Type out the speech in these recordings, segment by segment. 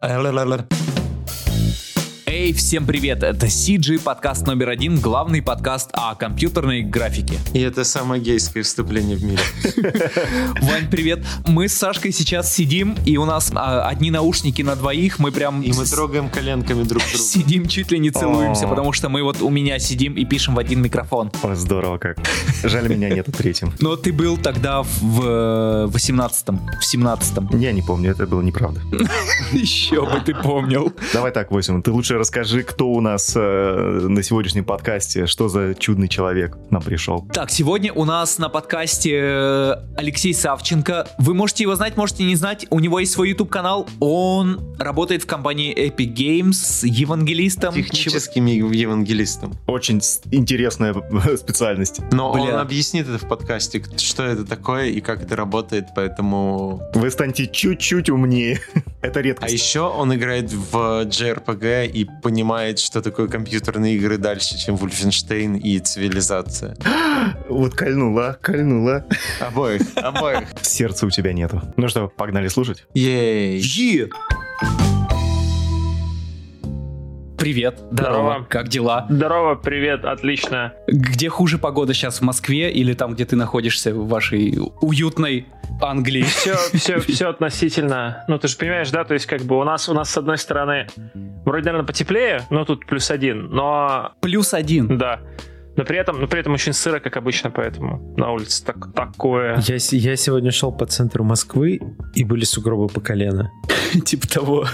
哎，来来来。Эй, всем привет! Это CG, подкаст номер один, главный подкаст о компьютерной графике. И это самое гейское вступление в мире. Вань, привет! Мы с Сашкой сейчас сидим, и у нас а, одни наушники на двоих, мы прям... И мы трогаем коленками друг друга. Сидим, чуть ли не целуемся, потому что мы вот у меня сидим и пишем в один микрофон. Здорово как. Жаль, меня нету третьим. Но ты был тогда в 18-м, в 17-м. Я не помню, это было неправда. Еще бы ты помнил. Давай так, Восемь, ты лучше расскажи, кто у нас э, на сегодняшнем подкасте, что за чудный человек нам пришел. Так, сегодня у нас на подкасте э, Алексей Савченко. Вы можете его знать, можете не знать. У него есть свой YouTube-канал. Он работает в компании Epic Games с евангелистом. Техническим евангелистом. Очень интересная специальность. Но Бля. он объяснит это в подкасте, что это такое и как это работает, поэтому... Вы станьте чуть-чуть умнее. Это А редкость. еще он играет в JRPG и понимает, что такое компьютерные игры дальше, чем Wolfenstein и цивилизация. Вот кольнула, кольнула. Обоих, обоих. Сердца у тебя нету. Ну что, погнали слушать? Ей. Е! Привет, здорово, Здорово. как дела? Здорово, привет, отлично. Где хуже погода сейчас, в Москве или там, где ты находишься, в вашей уютной Англии? Все, все, все относительно. Ну, ты же понимаешь, да, то есть как бы у нас, у нас с одной стороны вроде, наверное, потеплее, но тут плюс один, но Плюс один. да. Но при этом, но при этом очень сыро, как обычно, поэтому на улице так, такое. Я, с- я сегодня шел по центру Москвы, и были сугробы по колено. Типа того.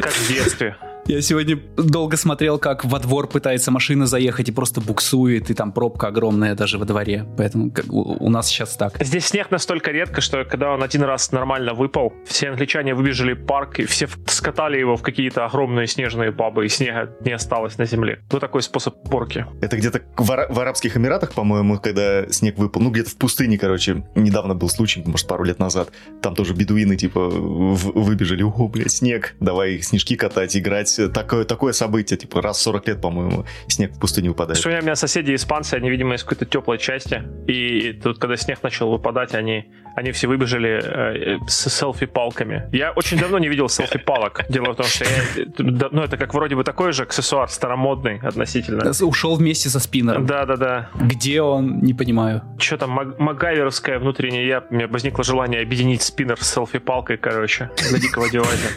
Как в детстве. Я сегодня долго смотрел, как во двор пытается машина заехать и просто буксует, и там пробка огромная даже во дворе. Поэтому как, у, у нас сейчас так. Здесь снег настолько редко, что когда он один раз нормально выпал, все англичане выбежали в парк и все скатали его в какие-то огромные снежные бабы, и снега не осталось на земле. Вот такой способ порки. Это где-то в, Ара- в Арабских Эмиратах, по-моему, когда снег выпал. Ну, где-то в пустыне, короче. Недавно был случай, может, пару лет назад. Там тоже бедуины, типа, в- выбежали. Ого, блядь, снег. Давай снежки катать, играть. Такое, такое событие, типа, раз в 40 лет, по-моему, снег в пустыне выпадает. Что у меня соседи испанцы, они, видимо, из какой-то теплой части. И тут, когда снег начал выпадать, они, они все выбежали э, с селфи-палками. Я очень давно не видел селфи-палок. Дело в том, что я... Ну, это как вроде бы такой же аксессуар, старомодный относительно. Ушел вместе со спиннером. Да-да-да. Где он, не понимаю. Что там, маг- магайверовская внутренняя я, у меня возникло желание объединить спиннер с селфи-палкой, короче, для дикого девайса.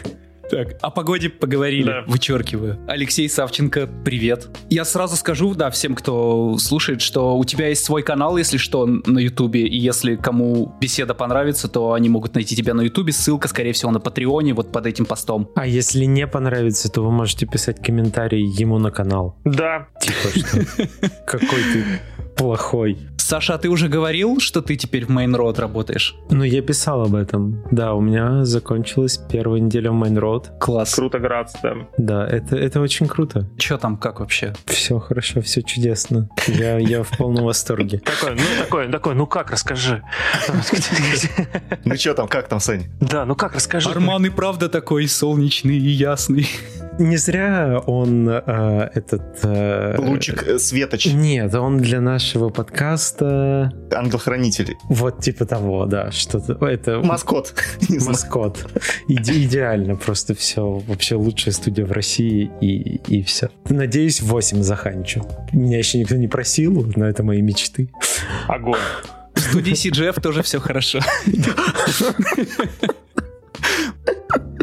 Так, о погоде поговорили, Да. вычеркиваю. Алексей Савченко, привет. Я сразу скажу, да, всем, кто слушает, что у тебя есть свой канал, если что, на Ютубе, и если кому беседа понравится, то они могут найти тебя на Ютубе, ссылка, скорее всего, на Патреоне, вот под этим постом. А если не понравится, то вы можете писать комментарий ему на канал. Да, Типа, что какой ты плохой. Саша, а ты уже говорил, что ты теперь в Main Road работаешь? Ну, я писал об этом. Да, у меня закончилась первая неделя в Main Road. Класс. круто, Грац, да. Да, это, это очень круто. Че там, как вообще? Все хорошо, все чудесно. Я, я в полном восторге. Такой, ну такой, такой, ну как, расскажи. Ну что там, как там, Сань? Да, ну как, расскажи. Арман и правда такой солнечный и ясный. Не зря он э, этот... э, Лучик э, Светоч, Нет, он для нашего подкаста... ангел-хранитель, Вот типа того, да, что-то... Это маскот. Маскот. Иде- идеально, просто все. Вообще лучшая студия в России и, и все. Надеюсь, 8 заханчу. Меня еще никто не просил, но это мои мечты. Огонь. В студии CGF тоже все хорошо.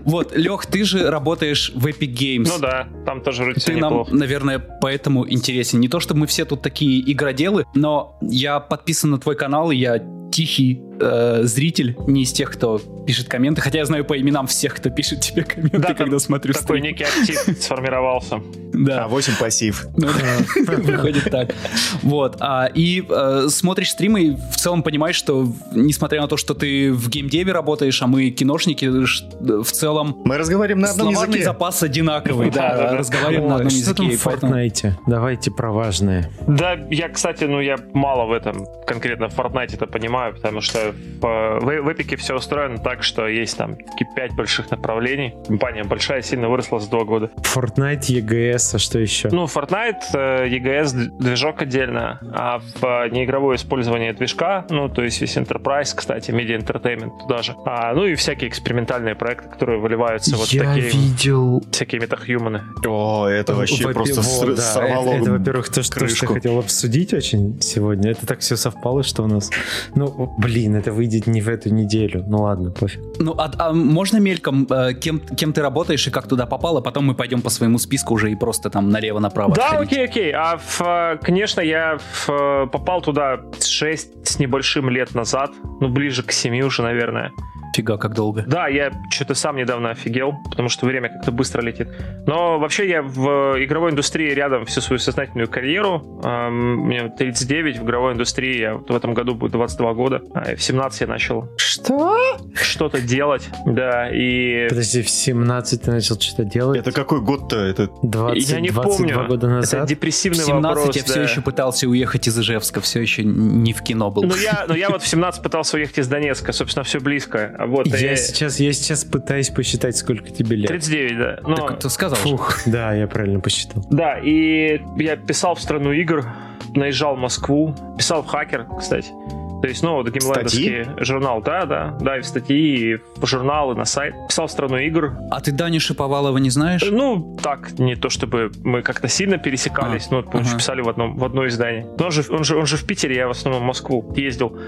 Вот, Лех, ты же работаешь в Epic Games. Ну да, там тоже все Ты нам, наверное, поэтому интересен. Не то, что мы все тут такие игроделы, но я подписан на твой канал, и я тихий э, зритель, не из тех, кто пишет комменты, хотя я знаю по именам всех, кто пишет тебе комменты, Да, когда смотрю Такой стрим. некий актив сформировался. Да. А 8 пассив. Ну да, выходит так. Вот. а, И э, смотришь стримы и в целом понимаешь, что несмотря на то, что ты в геймдеве работаешь, а мы киношники, в целом Мы разговариваем на одном словарный языке. запас одинаковый, да, разговариваем на одном что там языке. и в поэтому- Fortnite? Давайте про важное. Да, я, кстати, ну я мало в этом конкретно в Fortnite это понимаю, потому что в, в, в Epic все устроено так, что есть там такие пять больших направлений. Компания большая, сильно выросла за два года. Fortnite, EGS, EGS, а что еще? Ну, Fortnite, э, EGS, движок отдельно, а в э, неигровое использование движка, ну, то есть весь Enterprise, кстати, Media Entertainment туда же, а, ну и всякие экспериментальные проекты, которые выливаются вот Я такие видел... всякие метахьюманы. О, это вообще Во- просто во- ср- да, сорвало Это, это, во-первых, то, что, то, что я хотел обсудить очень сегодня. Это так все совпало, что у нас... Ну, блин, это выйдет не в эту неделю. Ну ладно, пофиг. Ну, а, а можно мельком, э, кем, кем ты работаешь и как туда попал, а потом мы пойдем по своему списку уже и просто там налево-направо Да, отходить. окей, окей. А, в, э, конечно, я в, э, попал туда 6 с небольшим лет назад, ну, ближе к 7 уже, наверное. Фига, как долго. Да, я что-то сам недавно офигел, потому что время как-то быстро летит. Но вообще я в игровой индустрии рядом всю свою сознательную карьеру. Эм, Мне 39 в игровой индустрии, я в этом году будет 22 года. А в 17 я начал Что? что-то делать, да, и... Подожди, в 17 ты начал что-то делать? Это какой год-то? Это 20, Я не 22 помню. года Это назад? В депрессивный 17 вопрос. я все да. еще пытался уехать из Ижевска, все еще не в кино был. Ну я, ну я вот в 17 пытался уехать из Донецка, собственно, все близко. А Вот, Я и- сейчас, я сейчас пытаюсь посчитать, сколько тебе лет. 39, да. Но- Так ты сказал же. Фух, да, я правильно посчитал. Да, и я писал в страну игр, наезжал в Москву, писал в хакер, кстати. То есть, ну, вот геймлендовский журнал, да, да, да, и в статьи, и в журналы, на сайт. Писал в страну игр. А ты Дани Шиповалова не знаешь? Ну, так, не то чтобы мы как-то сильно пересекались, А, но мы ага. писали в одном, в одно издание. Но он же, он, же, он же в Питере, я в основном в Москву ездил.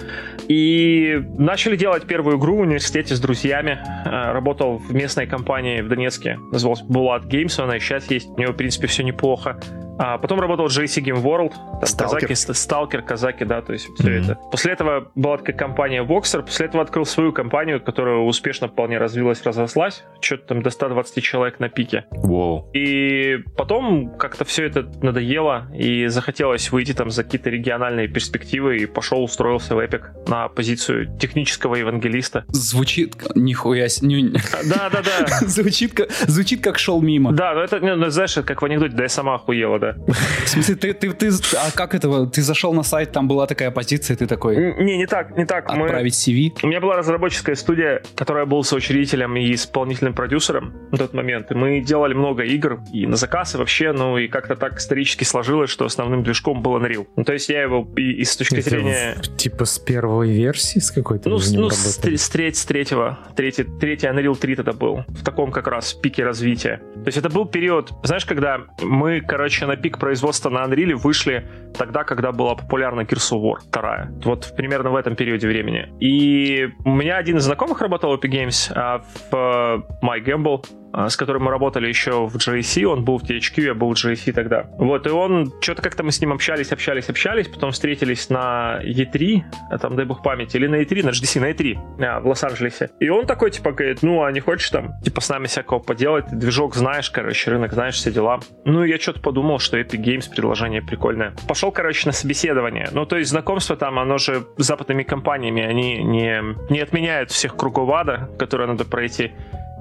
И начали делать первую игру в университете с друзьями. Э, Работал в местной компании в Донецке, называлась Булат Games, она и сейчас есть. У него, в принципе, все неплохо. А потом работал JC Game World, там Сталкер. казаки, ст- сталкер, казаки, да, то есть все Мгм. это. После этого была такая компания Voxer, после этого открыл свою компанию, которая успешно вполне развилась, разрослась, что-то там до 120 человек на пике. Вау. И потом как-то все это надоело, и захотелось выйти там за какие-то региональные перспективы, и пошел, устроился в Epic на позицию технического евангелиста. Звучит... Нихуя... с- не- Да-да-да. Звучит, как- звучит как шел мимо. Да, но это, ну, знаешь, как в анекдоте, да я сама охуела, да. В смысле, ты, ты, ты... А как этого? Ты зашел на сайт, там была такая позиция, ты такой... Не, не так, не так. Отправить CV? У меня была разработческая студия, которая был соучредителем и исполнительным продюсером на тот момент. И мы делали много игр и на заказ, и вообще, ну и как-то так исторически сложилось, что основным движком был Unreal. Ну, то есть я его и, и с точки Это зрения... в- типа с первой версии с какой-то Ну, с, ну с, с треть- с третьего. Третий, третий Unreal 3 тогда был. В таком как раз пике развития. То есть это был период, знаешь, когда мы, короче, на пик производства на Unreal вышли тогда, когда была популярна Gears of War 2. Вот примерно в этом периоде времени. И у меня один из знакомых работал в Epic Games, а в э, My Gamble, а, с которым мы работали еще в GSC, он был в THQ, я был в GSC тогда. Вот, и он, что-то как-то мы с ним общались, общались, общались, потом встретились на E3, а там, дай бог памяти, или на E3, на HDC, на E3, а, в Лос-Анджелесе. И он такой, типа, говорит, ну, а не хочешь там, типа, с нами всякого поделать, движок знаешь, короче, рынок знаешь, все дела. Ну, я что-то подумал, что Epic Games предложение прикольное. Пошел, короче, на собеседование. Ну, то есть знакомство там, оно же с западными компаниями, они не, не отменяют всех кругов ада, которые надо пройти.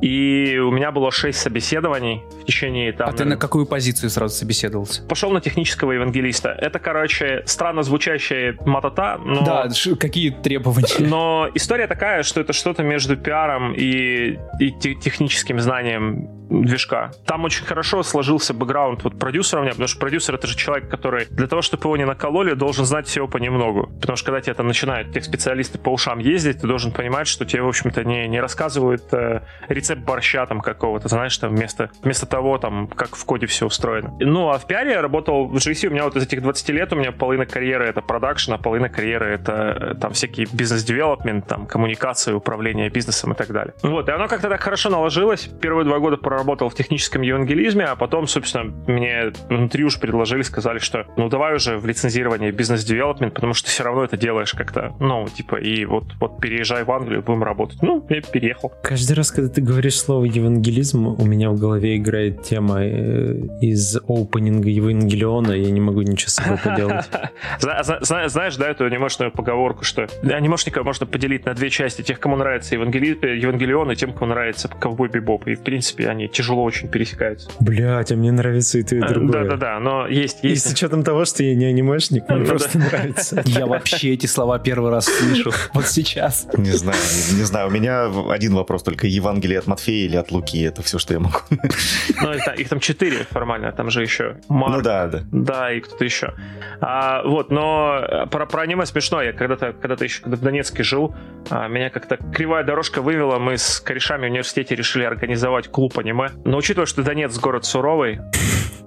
И у меня было 6 собеседований в течение там... А ты на какую позицию сразу собеседовался? Пошел на технического евангелиста. Это, короче, странно звучащая матата, но... Да, какие требования? Но история такая, что это что-то между пиаром и, и те- техническим знанием движка. Там очень хорошо сложился бэкграунд вот продюсера у меня, потому что продюсер это же человек, который для того, чтобы его не накололи, должен знать всего понемногу. Потому что когда тебе там начинают тех специалисты по ушам ездить, ты должен понимать, что тебе, в общем-то, не, не рассказывают э, рецепт борща там какого-то, знаешь, там вместо, вместо того, там, как в коде все устроено. Ну, а в пиаре я работал в GSC, у меня вот из этих 20 лет, у меня половина карьеры это продакшн, а половина карьеры это э, там всякие бизнес-девелопмент, там, коммуникации, управление бизнесом и так далее. Вот, и оно как-то так хорошо наложилось. Первые два года проработал в техническом евангелизме, а потом, собственно, мне внутри уж предложили, сказали, что ну давай уже в лицензирование бизнес-девелопмент, потому что все равно это делаешь как-то, ну, типа, и вот, вот переезжай в Англию, будем работать. Ну, я переехал. Каждый раз, когда ты говоришь слово евангелизм, у меня в голове играет тема э, из опенинга Евангелиона, я не могу ничего с собой поделать. Зна- зна- зна- Знаешь, да, эту анимешную поговорку, что анимешника можно поделить на две части. Тех, кому нравится Евангели- э, Евангелион, и тем, кому нравится Ковбой Бибоп. И, в принципе, они тяжело очень пересекаются. Блять, а мне нравится и то, и другое. Да-да-да, но есть, И есть. с учетом того, что я не анимешник, мне Ну просто нравится. Я вообще эти слова первый раз слышу. Вот сейчас. Не знаю, не, не знаю. У меня один вопрос только: Евангелие от Матфея или от Луки? Это все, что я могу Ну, их, там- их там четыре формально, там же еще Марк, Ну да, да. да, и кто-то еще. А, вот, но э, про, про аниме смешно. Я когда-то, когда-то еще когда в Донецке жил, а, меня как-то кривая дорожка вывела. Мы с корешами в университете решили организовать клуб аниме. Но учитывая, что Донец город суровый,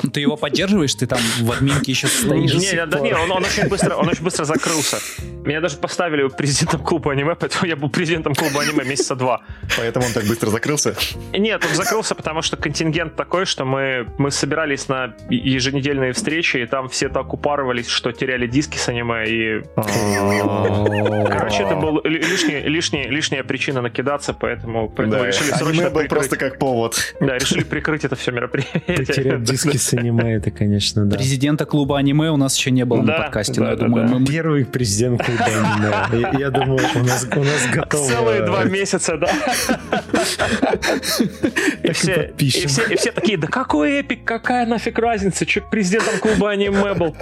Ну, Ты его поддерживаешь, ты там в админке еще стоишь. не, не, да, не, он, он очень быстро, он очень быстро закрылся. Меня даже поставили президентом клуба аниме, поэтому я был президентом клуба аниме месяца два. Поэтому он так быстро закрылся. Нет, он закрылся, потому что контингент такой, что мы, мы собирались на еженедельные встречи, и там все так упарывались, что теряли диски с аниме, и... Короче, это была лишняя, лишняя, лишняя причина накидаться, поэтому, поэтому Да, решили аниме срочно был просто как повод. Да, решили прикрыть это все мероприятие. Потерять диски с аниме, это, конечно, да. Президента клуба аниме у нас еще не было Да, на подкасте, да, но я да, думаю, да. мы- Первый президент клуба аниме. Я- думаю, у нас, у нас готово. Целые два месяца, да. И все, и, все, и все такие, да какой эпик, какая нафиг разница, че президентом клуба аниме был.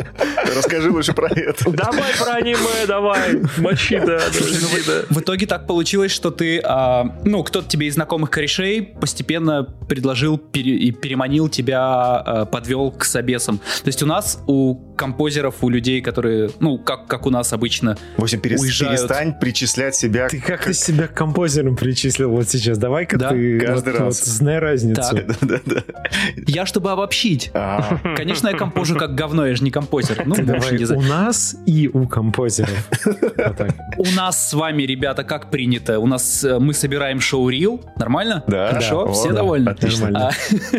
Расскажи лучше про это. Давай про аниме, давай, мочи, да, да. В итоге так получилось, что ты, а, ну, кто-то тебе из знакомых корешей постепенно предложил пере- и переманил тебя, а, подвел к собесам. То есть у нас, у композеров, у людей, которые, ну, как, как у нас обычно, В общем, перестань причислять себя Ты как ты себя к композером причислил вот сейчас? Давай-ка Да, ты каждый вот- раз. вот знай разницу. Так. Да-да-да. я, чтобы обобщить, А, конечно, я компожу как говно, я же не композер. Ну, давай design. у нас и у композеров. У нас с вами, ребята, как принято? У нас э, мы собираем шоу-рил, нормально? Да. Хорошо, Да. все да. довольны? Отлично. А,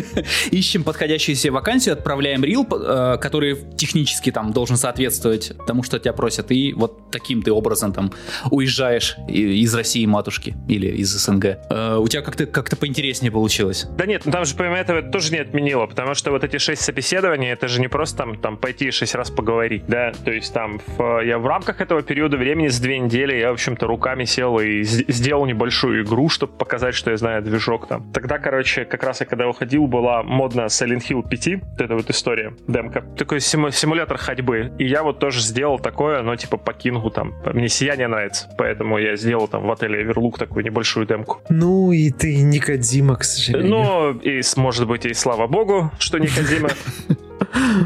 Ищем подходящую себе вакансию, отправляем рил, э, который технически там должен соответствовать тому, что тебя просят, и вот таким ты образом там уезжаешь из России матушки или из СНГ. Э, У тебя как-то как поинтереснее получилось. Да нет, ну там же помимо этого это тоже не отменило, потому что вот эти шесть собеседований, это же не просто там, там пойти шесть раз поговорить, да, то есть там в- я в рамках этого периода времени с две недели я, в общем-то, руками сел и сделал небольшую игру, чтобы показать, что я знаю движок там. Тогда, короче, как раз я когда уходил, была модна Silent Hill 5, вот эта вот история, демка, такой симу- симулятор ходьбы, и я вот тоже сделал такое, но типа по кингу там, мне сияние нравится, поэтому я сделал там в отеле Эверлук такую небольшую демку. Ну и ты не Кодзима, к сожалению. Ну, и, может быть, и слава богу, что не Кодзима.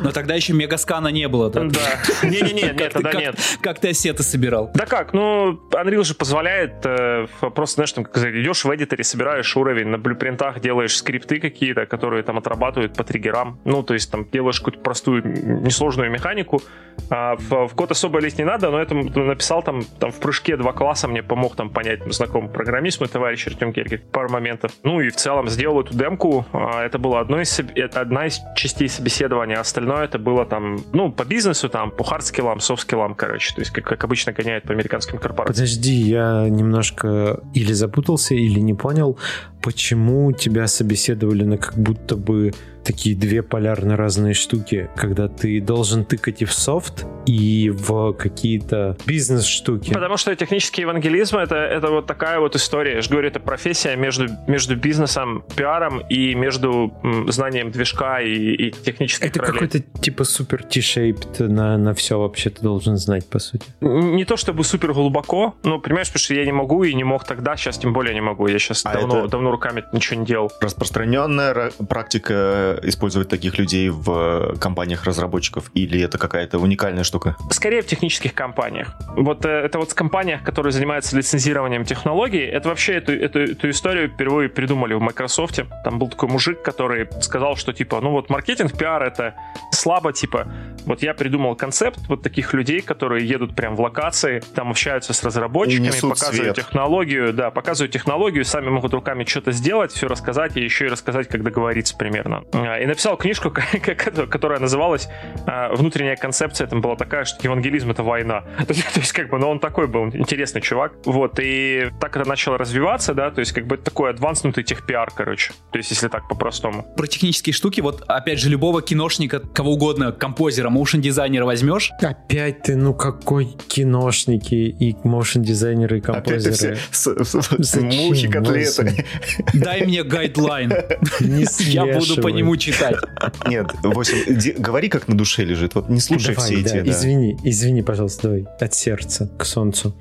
Но тогда еще мегаскана не было, да? Да. Не-не-не, нет, тогда нет. Как ты ассеты собирал? Да как, ну, Unreal же позволяет э, просто, знаешь, там, как идешь в эдиторе, собираешь уровень, на блюпринтах делаешь скрипты какие-то, которые там отрабатывают по триггерам. Ну, то есть там делаешь какую-то простую, несложную механику. А в, код особо лезть не надо, но это написал там, там в прыжке два класса, мне помог там понять знакомый программист, мой товарищ Артем Керкин, пару моментов. Ну и в целом сделал эту демку. А, Это было одно из, одна из частей собеседования, а остальное это было там, ну, по бизнесу, там, по hard skill ам, soft skill ам, короче. То есть, как, как обычно гоняют по американским корпорациям. Подожди, я немножко или запутался, или не понял, почему тебя собеседовали на как будто бы такие две полярно разные штуки, когда ты должен тыкать и в софт, и в какие-то бизнес-штуки. Потому что технический евангелизм это, это вот такая вот история. Я же говорю, это профессия между, между бизнесом, пиаром и между м, знанием движка и, и технических Это какой-то типа супер T-shaped на, на все вообще ты должен знать, по сути. Не то чтобы супер глубоко, но понимаешь, потому что я не могу и не мог тогда, сейчас тем более не могу. Я сейчас А давно, это- давно руками ничего не делал. Распространенная ра- практика использовать таких людей в компаниях разработчиков или это какая-то уникальная штука? Скорее в технических компаниях. Вот э, это вот в компаниях, которые занимаются лицензированием технологий, это вообще эту, эту, эту историю впервые придумали в Microsoft. Там был такой мужик, который сказал, что типа, ну вот маркетинг, пиар это слабо, типа, вот я придумал концепт вот таких людей, которые едут прям в локации, там общаются с разработчиками, показывают свет. технологию, да, показывают технологию, сами могут руками что-то сделать, все рассказать и еще и рассказать, как договориться примерно. А, И написал книжку, которая называлась а, «Внутренняя концепция». Там была такая, что евангелизм — это война. То есть, как бы, ну, он такой был интересный чувак. Вот, и так это начало развиваться, да, то есть, как бы, это такой адванснутый техпиар, короче. То есть, если так по-простому. Про технические штуки, вот опять же, любого киношника, кого угодно, композера, моушн-дизайнера возьмешь, Опять ты, ну какой киношники и моушн-дизайнеры и Опять ты все композеры. с- с- Зачем, мухи, котлеты. Дай мне гайдлайн, Не я буду по нему читать. Нет, 8. ди- Говори, как на душе лежит. Вот не слушай Давай, все да, эти. да. Извини, извини, пожалуйста, давай. От сердца к солнцу.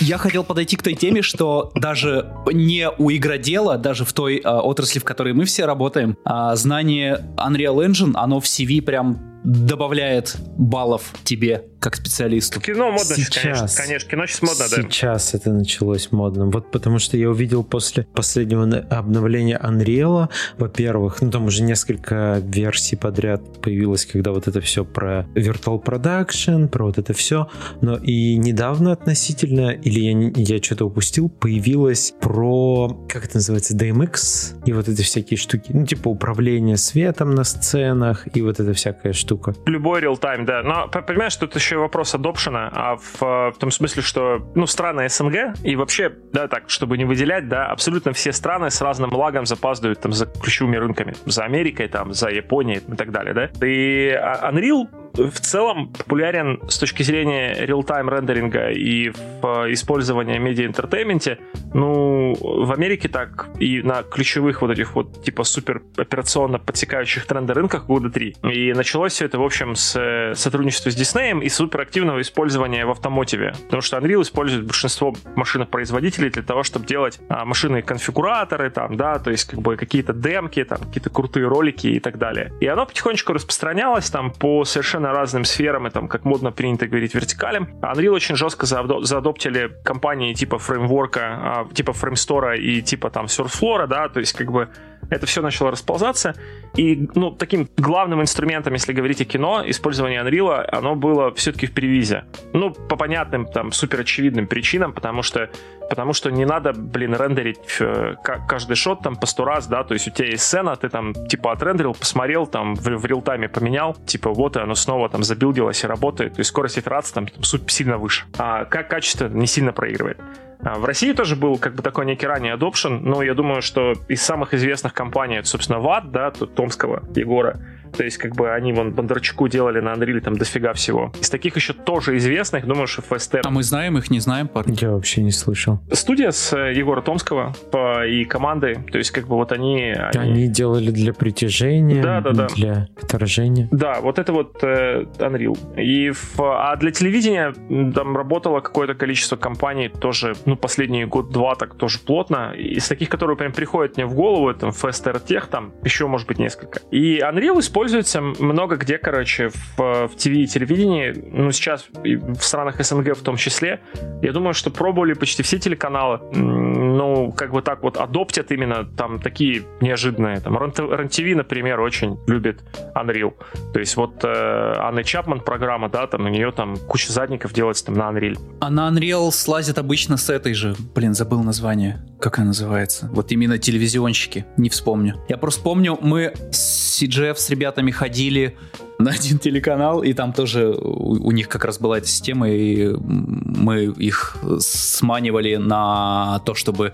Я хотел подойти к той теме, что даже не у игродела, даже в той а, отрасли, в которой мы все работаем, а, знание Unreal Engine, оно в CV прям добавляет баллов тебе как специалисту. Кино модно сейчас, конечно. Конечно, кино сейчас модно, да. Сейчас это началось модным. Вот потому что я увидел после последнего обновления Unreal, во-первых, ну там уже несколько версий подряд появилось, когда вот это все про Virtual Production, про вот это все, но и недавно относительно, или я, я что-то упустил, появилось про, как это называется, DMX, и вот эти всякие штуки, ну типа управление светом на сценах, и вот эта всякая штука штука. Любой реал-тайм, да. Но понимаешь, тут еще вопрос адопшена, а в, в том смысле, что, ну, страны СНГ и вообще, да, так, чтобы не выделять, да, абсолютно все страны с разным лагом запаздывают там за ключевыми рынками. За Америкой, там, за Японией и так далее, да. И а, Unreal в целом популярен с точки зрения real-time рендеринга и в использовании media entertainment е, ну, в Америке так и на ключевых вот этих вот типа супер операционно подсекающих тренды рынках года три. И началось все это, в общем, с э, сотрудничества с Disney и суперактивного использования в automotive. Потому что Unreal использует большинство машинопроизводителей для того, чтобы делать а, машины-конфигураторы, там, да, то есть как бы какие-то демки, там, какие-то крутые ролики и так далее. И оно потихонечку распространялось там по совершенно совершенно разным сферам, и там, как модно принято говорить, вертикалям. Unreal очень жестко за adopt или компании типа фреймворка, а, типа Framestore а и типа там Third Floor, да, то есть как бы это все начало расползаться. И, ну, таким главным инструментом, если говорить о кино, использование Unreal, оно было все-таки в превизе. Ну, по понятным, там, супер очевидным причинам, потому что, потому что не надо, блин, рендерить э, каждый шот там по сто раз, да, то есть у тебя есть сцена, ты там, типа, отрендерил, посмотрел, там, в, в реал-тайме поменял, типа, вот, и оно снова там забилдилось и работает, то есть скорость итерации там, там сильно выше. А как качество не сильно проигрывает. А, в России тоже был как бы такой некий ранний adoption, но я думаю, что из самых известных компаний, это, собственно, ВАД, да, Томского Егора, то есть, как бы они вон Бондарчуку делали на Unreal там дофига всего. Из таких еще тоже известных, думаю, что ФСТ. А мы знаем их, не знаем, парни? Я вообще не слышал. Студия с э, Егора Томского по, и командой, то есть, как бы вот они... Они, они делали для притяжения, да, да, да. для отражения. Да, вот это вот э, Unreal. И в, а для телевидения там работало какое-то количество компаний тоже, ну, последние год-два так тоже плотно. Из таких, которые прям приходят мне в голову, там, FSTR Tech, там еще, может быть, несколько. И Unreal использует используется много где, короче, в, в ТВ и телевидении, ну, сейчас и в странах СНГ в том числе. Я думаю, что пробовали почти все телеканалы. Ну, как бы так вот адоптят именно там такие неожиданные. Там РЕН-ТВ, например, очень любит Unreal. То есть вот э, Анны Чапман программа, да, там у нее там куча задников делается там на Unreal. А на Unreal слазят обычно с этой же, блин, забыл название. Как она называется? Вот именно телевизионщики, не вспомню. Я просто помню, мы с CGF с ребятами ребятами ходили на один телеканал, и там тоже у, у них как раз была эта система, и мы их сманивали на то, чтобы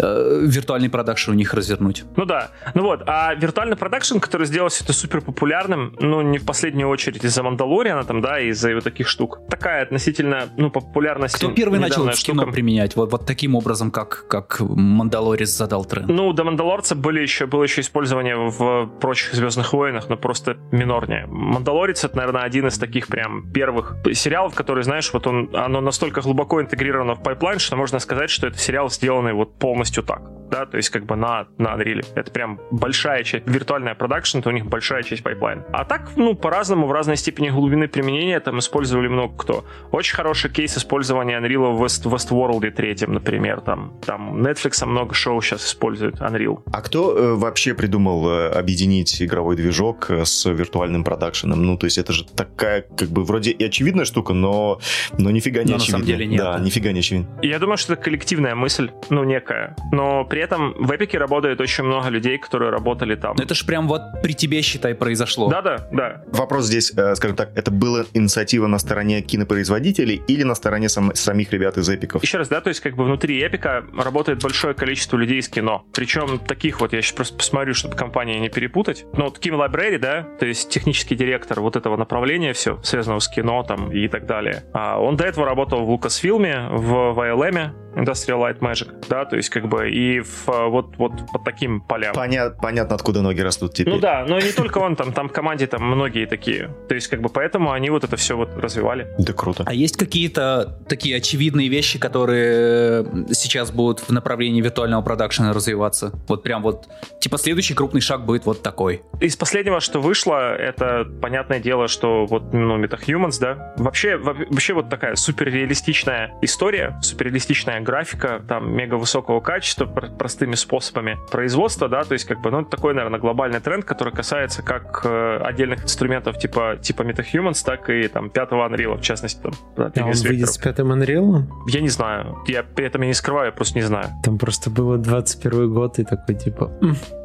э, виртуальный продакшн у них развернуть. Ну да. Ну вот, а виртуальный продакшн, который сделал все это супер популярным, ну не в последнюю очередь из-за Мандалориана там, да, из-за вот таких штук. Такая относительно, ну, популярность. Кто первый начал это в кино применять? Вот, вот таким образом, как, как Мандалорец задал тренд. Ну, до Мандалорца были еще, было еще использование в прочих Звездных войнах, но просто минорнее. Мандалорец это, наверное, один из таких прям первых сериалов, который, знаешь, вот он, оно настолько глубоко интегрировано в pipeline, что можно сказать, что это сериал, сделанный вот полностью полностью так, да, то есть как бы на, на Unreal. Это прям большая часть, виртуальная продакшн, это у них большая часть pipeline. А так, ну, по-разному, в разной степени глубины применения там использовали много кто. Очень хороший кейс использования Unreal в West, Westworld 3, например, там, там Netflix много шоу сейчас использует Unreal. А кто э, вообще придумал э, объединить игровой движок э, с виртуальным продакшеном? Ну, то есть это же такая, как бы, вроде и очевидная штука, но, но нифига не но очевидна. на самом деле нет. Да, нифига не очевидно. Я думаю, что это коллективная мысль, ну, некая но при этом в Эпике работает очень много людей, которые работали там. Это ж прям вот при тебе, считай, произошло. Да-да, да. Вопрос здесь, э, скажем так, это была инициатива на стороне кинопроизводителей или на стороне сам, самих ребят из Эпиков? Еще раз, да, то есть как бы внутри Эпика работает большое количество людей из кино. Причем таких вот, я сейчас просто посмотрю, чтобы компании не перепутать. Ну, вот Ким Лайбрери, да, то есть технический директор вот этого направления, все, связанного с кино там и так далее. А он до этого работал в Лукасфилме, в VLM, Industrial Light Magic, да, то есть как бы и в, вот, вот под таким полям. Поня- понятно, откуда ноги растут теперь. Ну да, но не только он, там, там в команде там многие такие. То есть как бы поэтому они вот это все вот развивали. Да круто. А есть какие-то такие очевидные вещи, которые сейчас будут в направлении виртуального продакшена развиваться? Вот прям вот, типа следующий крупный шаг будет вот такой. Из последнего, что вышло, это понятное дело, что вот, ну, MetaHumans, да, вообще, вообще вот такая суперреалистичная история, суперреалистичная графика, там, мега высокого качества, простыми способами производства, да, то есть как бы, ну, такой, наверное, глобальный тренд, который касается как э, отдельных инструментов типа, типа MetaHumans, так и там пятого Unreal, в частности, там, да, а он выйдет с пятым Unreal? Я не знаю, я при этом я не скрываю, я просто не знаю. Там просто было 21 год и такой типа,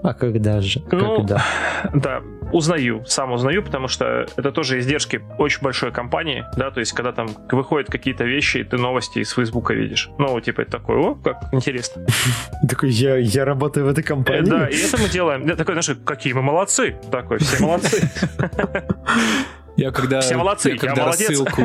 а когда же? Ну, когда? Да, узнаю, сам узнаю, потому что это тоже издержки очень большой компании, да, то есть когда там выходят какие-то вещи, и ты новости из Фейсбука видишь. Ну, типа, это такой, о, как интересно. Такой, я, я работаю в этой компании. Да, и это мы делаем. Такой, знаешь, какие мы молодцы. Такой, все молодцы. Я когда, Все молодцы, я когда я рассылку,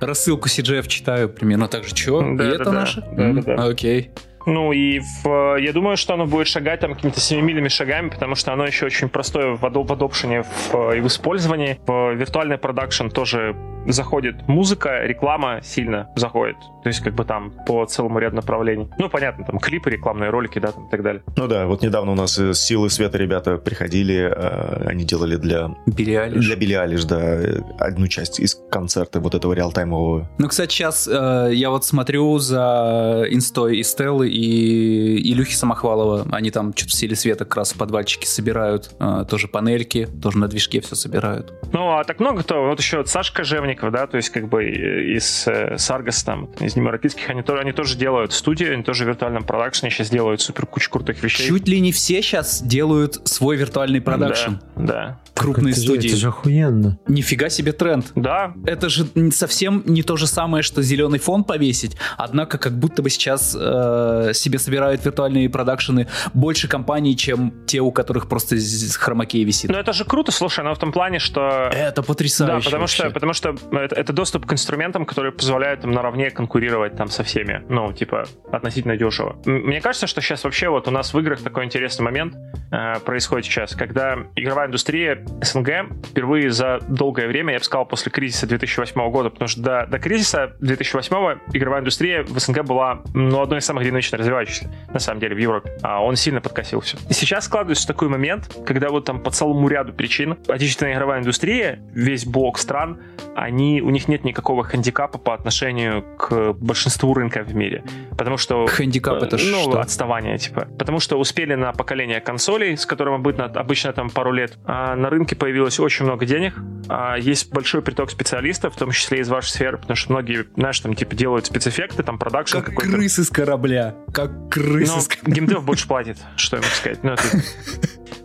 рассылку CGF читаю примерно так же, чё? Да, и да, это да. наше? Да, М, да, да. Окей. Ну и в, я думаю, что оно будет шагать там какими-то семимильными шагами, потому что оно еще очень простое в, адо- в адопшене в, и в использовании. В виртуальный продакшн тоже заходит музыка, реклама сильно заходит. То есть как бы там по целому ряду направлений. Ну, понятно, там клипы, рекламные ролики, да, там и так далее. Ну да, вот недавно у нас из «Силы света» ребята приходили, э, они делали для, Билли Айлиш. для Билли Айлиш, да, э, одну часть из концерта вот этого реалтаймового. Ну, кстати, сейчас э, я вот смотрю за инстой и Стеллы, и Илюхи Самохвалова. Они там что-то в силе света как раз в подвальчике собирают. э, тоже панельки, тоже на движке все собирают. Ну, а так много кто. Вот еще вот Сашка Кожевников, да, то есть как бы из э, Саргас там, из Немарапитских, они, тоже, они тоже делают студию, они тоже в виртуальном продакшне сейчас делают супер кучу крутых вещей. Чуть ли не все сейчас делают свой виртуальный продакшн. Да, да. Крупные это же- студии. это же охуенно. Нифига себе тренд. Да, Это же совсем не то же самое, что зеленый фон повесить, однако как будто бы сейчас э, себе собирают виртуальные продакшены больше компаний, чем те, у которых просто хромакей висит. но это же круто, слушай, но в том плане, что... Это потрясающе. Да, потому что, вообще. потому что это, это доступ к инструментам, которые позволяют им наравне конкурировать там со всеми. Ну, типа, относительно дешево. Мне кажется, что сейчас вообще вот у нас в играх такой интересный момент э, происходит сейчас, когда игровая индустрия СНГ впервые за долгое время, я бы сказал, после кризиса 2008 года, потому что до, до кризиса 2008 игровая индустрия в СНГ была ну, одной из самых динамично развивающихся, на самом деле, в Европе. А он сильно подкосил все. И сейчас складывается такой момент, когда вот там по целому ряду причин отечественная игровая индустрия, весь блок стран, они, у них нет никакого хандикапа по отношению к большинству рынка в мире. Потому что... Хэндикап это э, ну, что? отставание, типа. Потому что успели на поколение консолей, с которым обычно, обычно там пару лет, а на рынке появилось очень много денег, а есть большой приток специалистов, в том числе из вашей сферы, потому что многие, знаешь, там, типа, делают спецэффекты, там, продакшн Как какой-то. крысы с корабля. Как крысы Ну, геймдев больше платит, что я могу сказать. Ну, это-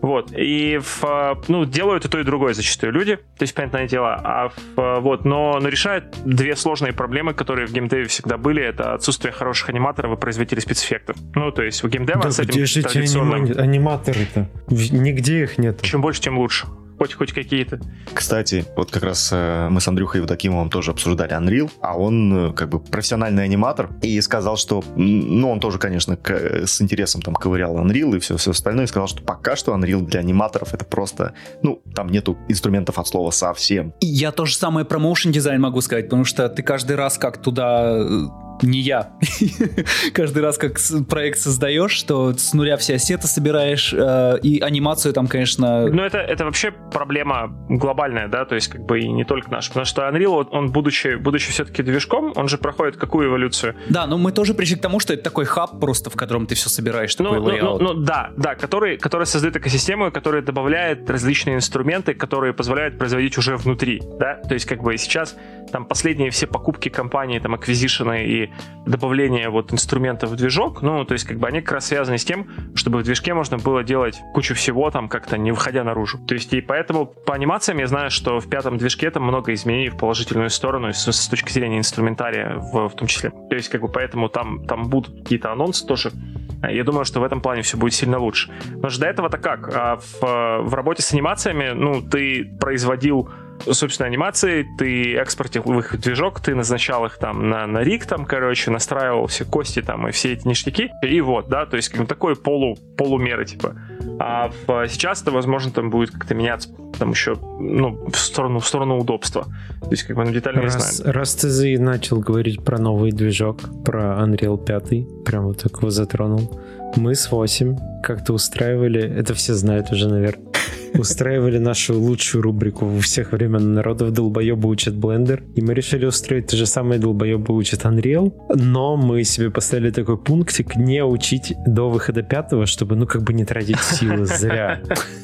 Вот. И в, э, ну, делают и то, и другое зачастую люди. То есть, понятное дело. А в, э, вот, но, но решают две сложные проблемы, которые в геймдеве всегда были. Это отсутствие хороших аниматоров и производителей спецэффектов. Ну, то есть, у геймдева Да с этим где же эти традиционным... анима- аниматоры-то? Нигде их нет. Чем больше, тем лучше. Хоть, хоть какие-то. Кстати, вот как раз э, мы с Андрюхой Евдокимовым тоже обсуждали Unreal, а он э, как бы профессиональный аниматор и сказал, что, ну, он тоже, конечно, к- с интересом там ковырял Unreal и все, все остальное, и сказал, что пока что Unreal для аниматоров это просто, ну, там нету инструментов от слова совсем. Я то же самое про motion дизайн могу сказать, потому что ты каждый раз как туда э, не я. Каждый раз, как проект создаешь, что с нуля все ассеты собираешь, э, и анимацию там, конечно... Ну, это, это вообще проблема глобальная, да, то есть как бы и не только наша. Потому что Unreal, он, он, будучи, будучи все-таки движком, он же проходит какую эволюцию? Да, но мы тоже пришли к тому, что это такой хаб просто, в котором ты все собираешь, Ну, такой ну, ну, layout. ну, да, да, который, который создает экосистему, который добавляет различные инструменты, которые позволяют производить уже внутри, да, то есть как бы сейчас там последние все покупки компании, там, аквизишены и добавление вот инструментов в движок, ну, то есть как бы они как раз связаны с тем, чтобы в движке можно было делать кучу всего там как-то не выходя наружу. То есть и поэтому по анимациям я знаю, что в пятом движке там много изменений в положительную сторону с, с точки зрения инструментария в, в том числе. То есть как бы поэтому там, там будут какие-то анонсы тоже. Я думаю, что в этом плане все будет сильно лучше. Потому что до этого-то как? А в, в работе с анимациями, ну, ты производил собственной анимации, ты экспортил их движок, ты назначал их там на, на рик, там, короче, настраивал все кости там и все эти ништяки, и вот, да, то есть как бы такой полу, полумеры, типа. А в, сейчас это, возможно, там будет как-то меняться там еще, ну, в сторону, в сторону удобства. То есть, как бы, ну, детально раз, не знаю. Раз ты начал говорить про новый движок, про Unreal 5, прям вот так его затронул, мы с 8 как-то устраивали, это все знают уже, наверное, устраивали нашу лучшую рубрику. Всех времен народов «Долбоебы учат Blender», и мы решили устроить то же самое «Долбоебы учат Unreal», но мы себе поставили такой пунктик не учить до выхода пятого, чтобы, ну, как бы не тратить силы зря.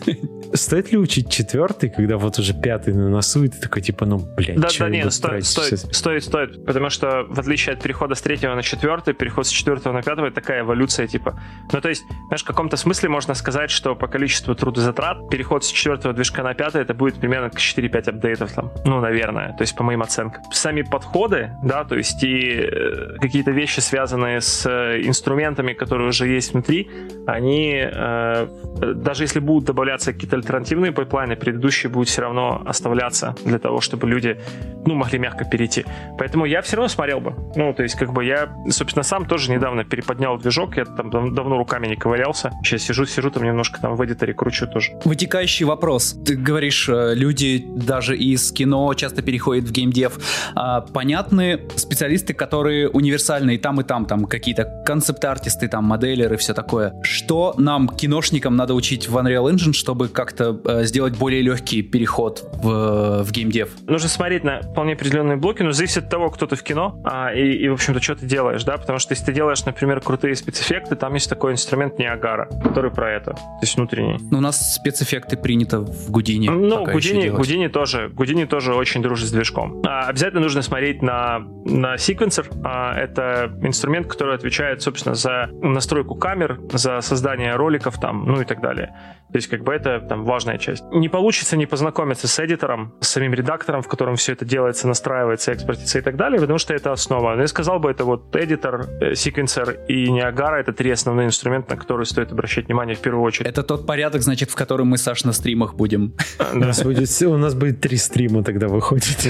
Стоит ли учить четвертый, когда вот уже пятый на носу, и ты такой, типа, ну, блядь, Да, да, нет, стоит, стоит, стоит, стоит, потому что в отличие от перехода с третьего на четвертый, переход с четвертого на пятого, это такая эволюция, типа. Ну, то есть, знаешь, в каком-то смысле можно сказать, что по количеству трудозатрат переход с четвертого движка на пятый, это будет примерно 4-5 update ов там, ну, наверное, то есть, по моим оценкам. Сами подходы, да, то есть, и э, какие-то вещи, связанные с э, инструментами, которые уже есть внутри, они, э, даже если будут добавляться какие-то альтернативные pipeline ы, предыдущие будут все равно оставляться для того, чтобы люди, ну, могли мягко перейти. Поэтому я все равно смотрел бы. Ну, то есть, как бы я, собственно, сам тоже недавно переподнял движок, я там дав- давно руками не ковырялся. Сейчас сижу, сижу там немножко там в editor е кручу тоже. Вытекающий вопрос. Ты говоришь, э, люди даже из кино часто переходят в геймдев. А, понятны специалисты, которые универсальные там и там, там какие-то концепт-артисты, там моделеры, все такое. Что нам, киношникам, надо учить в Unreal Engine, чтобы как-то э, сделать более легкий переход в, в геймдев? Нужно смотреть на вполне определенные блоки, но зависит от того, кто ты в кино а, и, и, в общем-то, что ты делаешь, да, потому что если ты делаешь, например, крутые спецэффекты, там есть такой инструмент Ниагара, который про это, то есть внутренний. Ну, у нас спецэффекты принято в Гудине. Ну, Гудини. Гудини тоже, Гудини тоже очень дружит с движком. А, обязательно нужно смотреть на, на секвенсор. А, это инструмент, который отвечает, собственно, за настройку камер, за создание роликов там, ну и так далее. То есть, как бы это там важная часть. Не получится не познакомиться с эдитором, с самим редактором, в котором все это делается, настраивается, экспортится и так далее, потому что это основа. Но я сказал бы, это вот эдитор, э, секвенсор и Niagara — это три основные инструмента, на которые стоит обращать внимание в первую очередь. Это тот порядок, значит, в котором мы, Саш, на стримах будем. У нас будет, у нас будет три стрима тогда выходит.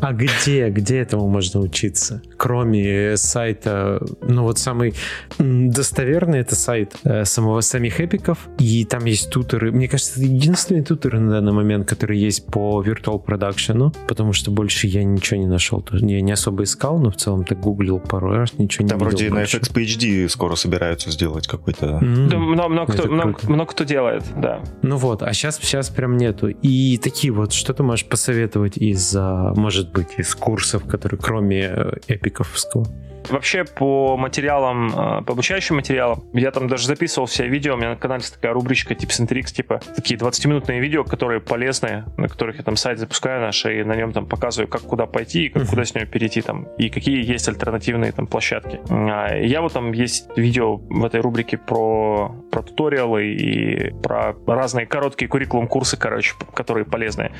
А где, где этому можно учиться? Кроме сайта, ну вот самый достоверный это сайт э, самого самих эпиков, и там есть туторы. Мне кажется, это единственные туторы на данный момент, которые есть по Virtual Production, потому что больше я ничего не нашел. Я не особо искал, но в целом так гуглил пару раз, ничего не Там вроде на больше. FX PhD скоро собираются сделать какой-то... Да, много, много кто, много, кто делает, да. Ну вот, а сейчас, сейчас прям нету. И такие вот, что ты можешь посоветовать из, а, может быть, из курсов, которые кроме э, эпиковского? Вообще по материалам, э, по обучающим материалам, я там даже записывал все видео, у меня на канале есть такая рубричка Tips and Tricks, типа такие 20-минутные видео, которые полезные, на которых я там сайт запускаю наш, и на нем там показываю, как куда пойти, и как куда с него перейти там, и какие есть альтернативные там площадки. А, Я вот там есть видео в этой рубрике про, про туториалы и про разные короткие куррикулум-курсы, короче, которые полезные.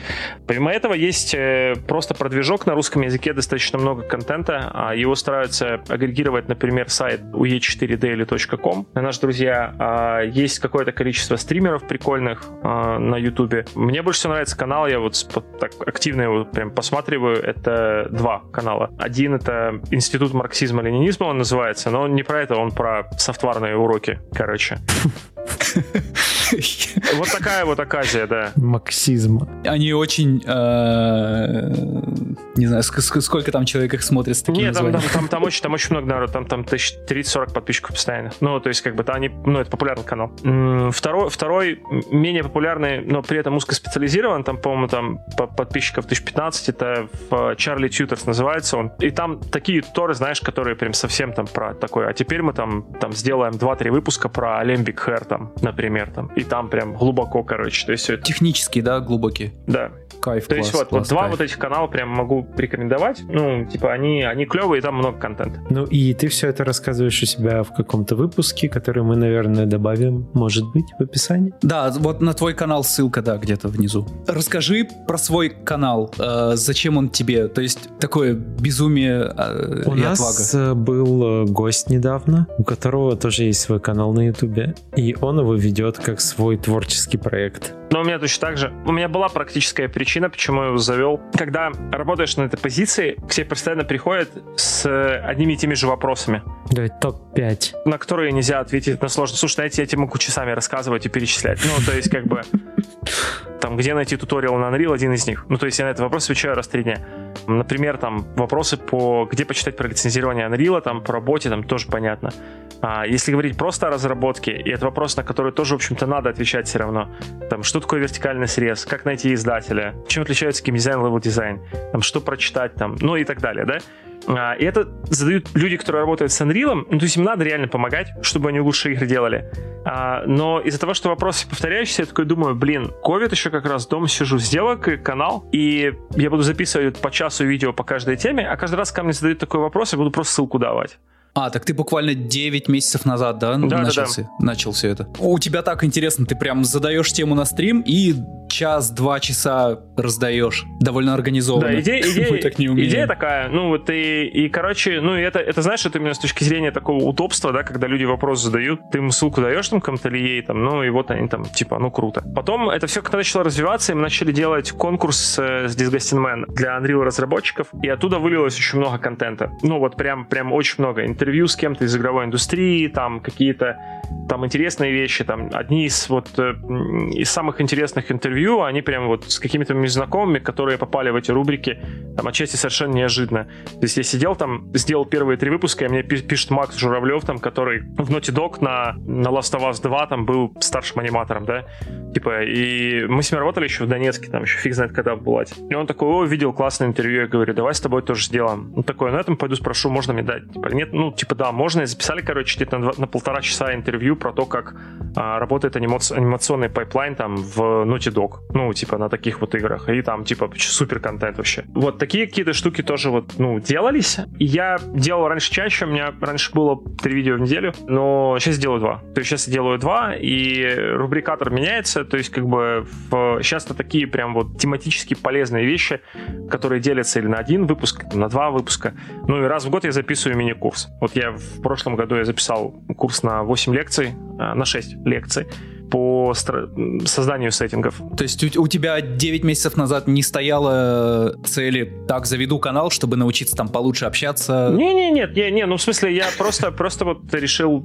Помимо этого есть э, просто про движок на русском языке достаточно много контента. а Его стараются агрегировать, например, сайт ue4daily.com. Наши друзья, а, есть какое-то количество стримеров прикольных а, на ютубе. Мне больше всего нравится канал, я вот так активно его прям посматриваю. Это два канала. Один это Институт марксизма-ленинизма он называется, но он не про это, он про софтварные уроки, короче. Вот такая вот оказия, да. Марксизм. Они очень... э, Не знаю, ск- ск- сколько там человек их смотрит с таким Нет, там, очень, там очень много народу, там, там тысяч 30-40 подписчиков постоянно. Ну, то есть, как бы, там они, ну, это популярный канал. Второй, второй, менее популярный, но при этом узкоспециализирован, там, по-моему, там по- подписчиков 1015, это в Чарли Тьютерс называется он. И там такие туторы, знаешь, которые прям совсем там про такое. А теперь мы там, там сделаем 2-3 выпуска про Alembic Hair, там, например, там. И там прям глубоко, короче. То есть, все это, Технический, да, глубокий. да. Кайф, То есть класс, вот, класс, вот два кайф. вот этих канала прям могу рекомендовать. Ну, типа, они, они клевые, там много контента. Ну и ты все это рассказываешь у себя в каком-то выпуске, который мы, наверное, добавим, может быть, в описании. Да, вот на твой канал ссылка, да, где-то внизу. Расскажи про свой канал. Э, зачем он тебе? То есть такое безумие э, У и нас отвага. э, был э, гость недавно, у которого тоже есть свой канал на Ютубе, и он его ведет как свой творческий проект. Но у меня точно так же. У меня была практическая причина, почему я его завел. Когда работаешь на этой позиции, к тебе постоянно приходят с одними и теми же вопросами. Давай топ-5. На которые нельзя ответить на сложно. Слушай, знаете, я тебе могу часами рассказывать и перечислять. Ну, то есть, как бы, там, где найти туториал на Unreal, один из них. Ну, то есть, я на этот вопрос отвечаю раз в три дня. Например, там, вопросы по, где почитать про лицензирование Unreal, там, по работе, там, тоже понятно. А если говорить просто о разработке, и это вопрос, на который тоже, в общем-то, надо отвечать все равно. Там, что такое вертикальный срез, как найти издателя, чем отличается геймдизайн, level design, там, что прочитать, там, ну и так далее, да? А, и это задают люди, которые работают с Unreal, ну, то есть им надо реально помогать, чтобы они лучше игры делали. А, но из-за того, что вопросы повторяющиеся, я такой думаю, блин, ковид еще как раз дома сижу, сделал канал, и я буду записывать по часу видео по каждой теме, а каждый раз, когда мне задают такой вопрос, я буду просто ссылку давать. А, так ты буквально 9 месяцев назад, да, да начался, да, да. начал все это? У тебя так интересно, ты прям задаешь тему на стрим и час-два часа раздаешь. Довольно организованно. Да, идея, идея, так не идея такая, ну вот и, и короче, ну это, это знаешь, это именно с точки зрения такого удобства, да, когда люди вопрос задают, ты им ссылку даешь там кому-то или там, ну и вот они там, типа, ну круто. Потом это все когда начало развиваться, мы начали делать конкурс э, с Disgusting Man для Unreal разработчиков, и оттуда вылилось очень много контента. Ну вот прям, прям очень много интервью с кем-то из игровой индустрии, там какие-то там интересные вещи, там одни из вот э, из самых интересных интервью, они прям вот с какими-то знакомыми, которые попали в эти рубрики, там отчасти совершенно неожиданно. То есть я сидел там, сделал первые три выпуска, и мне пишет Макс Журавлев, там, который в Naughty Dog на, на Last of Us 2 там был старшим аниматором, да, типа, и мы с ним работали еще в Донецке, там еще фиг знает когда в Булате. И он такой, о, видел классное интервью, я говорю, давай с тобой тоже сделаем. Он такой, ну, я там пойду спрошу, можно мне дать? Типа, нет, ну, типа, да, можно. И записали, короче, где-то на, на полтора часа интервью про то, как а, работает анимаци- анимационный pipeline там в Naughty Dog. Ну, типа, на таких вот играх. И там, типа, супер контент вообще. Вот такие какие-то штуки тоже вот, ну, делались. Я делал раньше чаще, у меня раньше было три видео в неделю, но сейчас делаю два. То есть сейчас я делаю два, и рубрикатор меняется, то есть как бы в... сейчас-то такие прям вот тематически полезные вещи, которые делятся или на один выпуск, на два выпуска. Ну и раз в год я записываю мини-курс. Вот я в прошлом году я записал курс на 8 лекций, а, на 6 лекций по созданию сеттингов. То есть у, у тебя 9 месяцев назад не стояло цели так заведу канал, чтобы научиться там получше общаться? Не, не, нет, не, не, ну в смысле я просто просто вот решил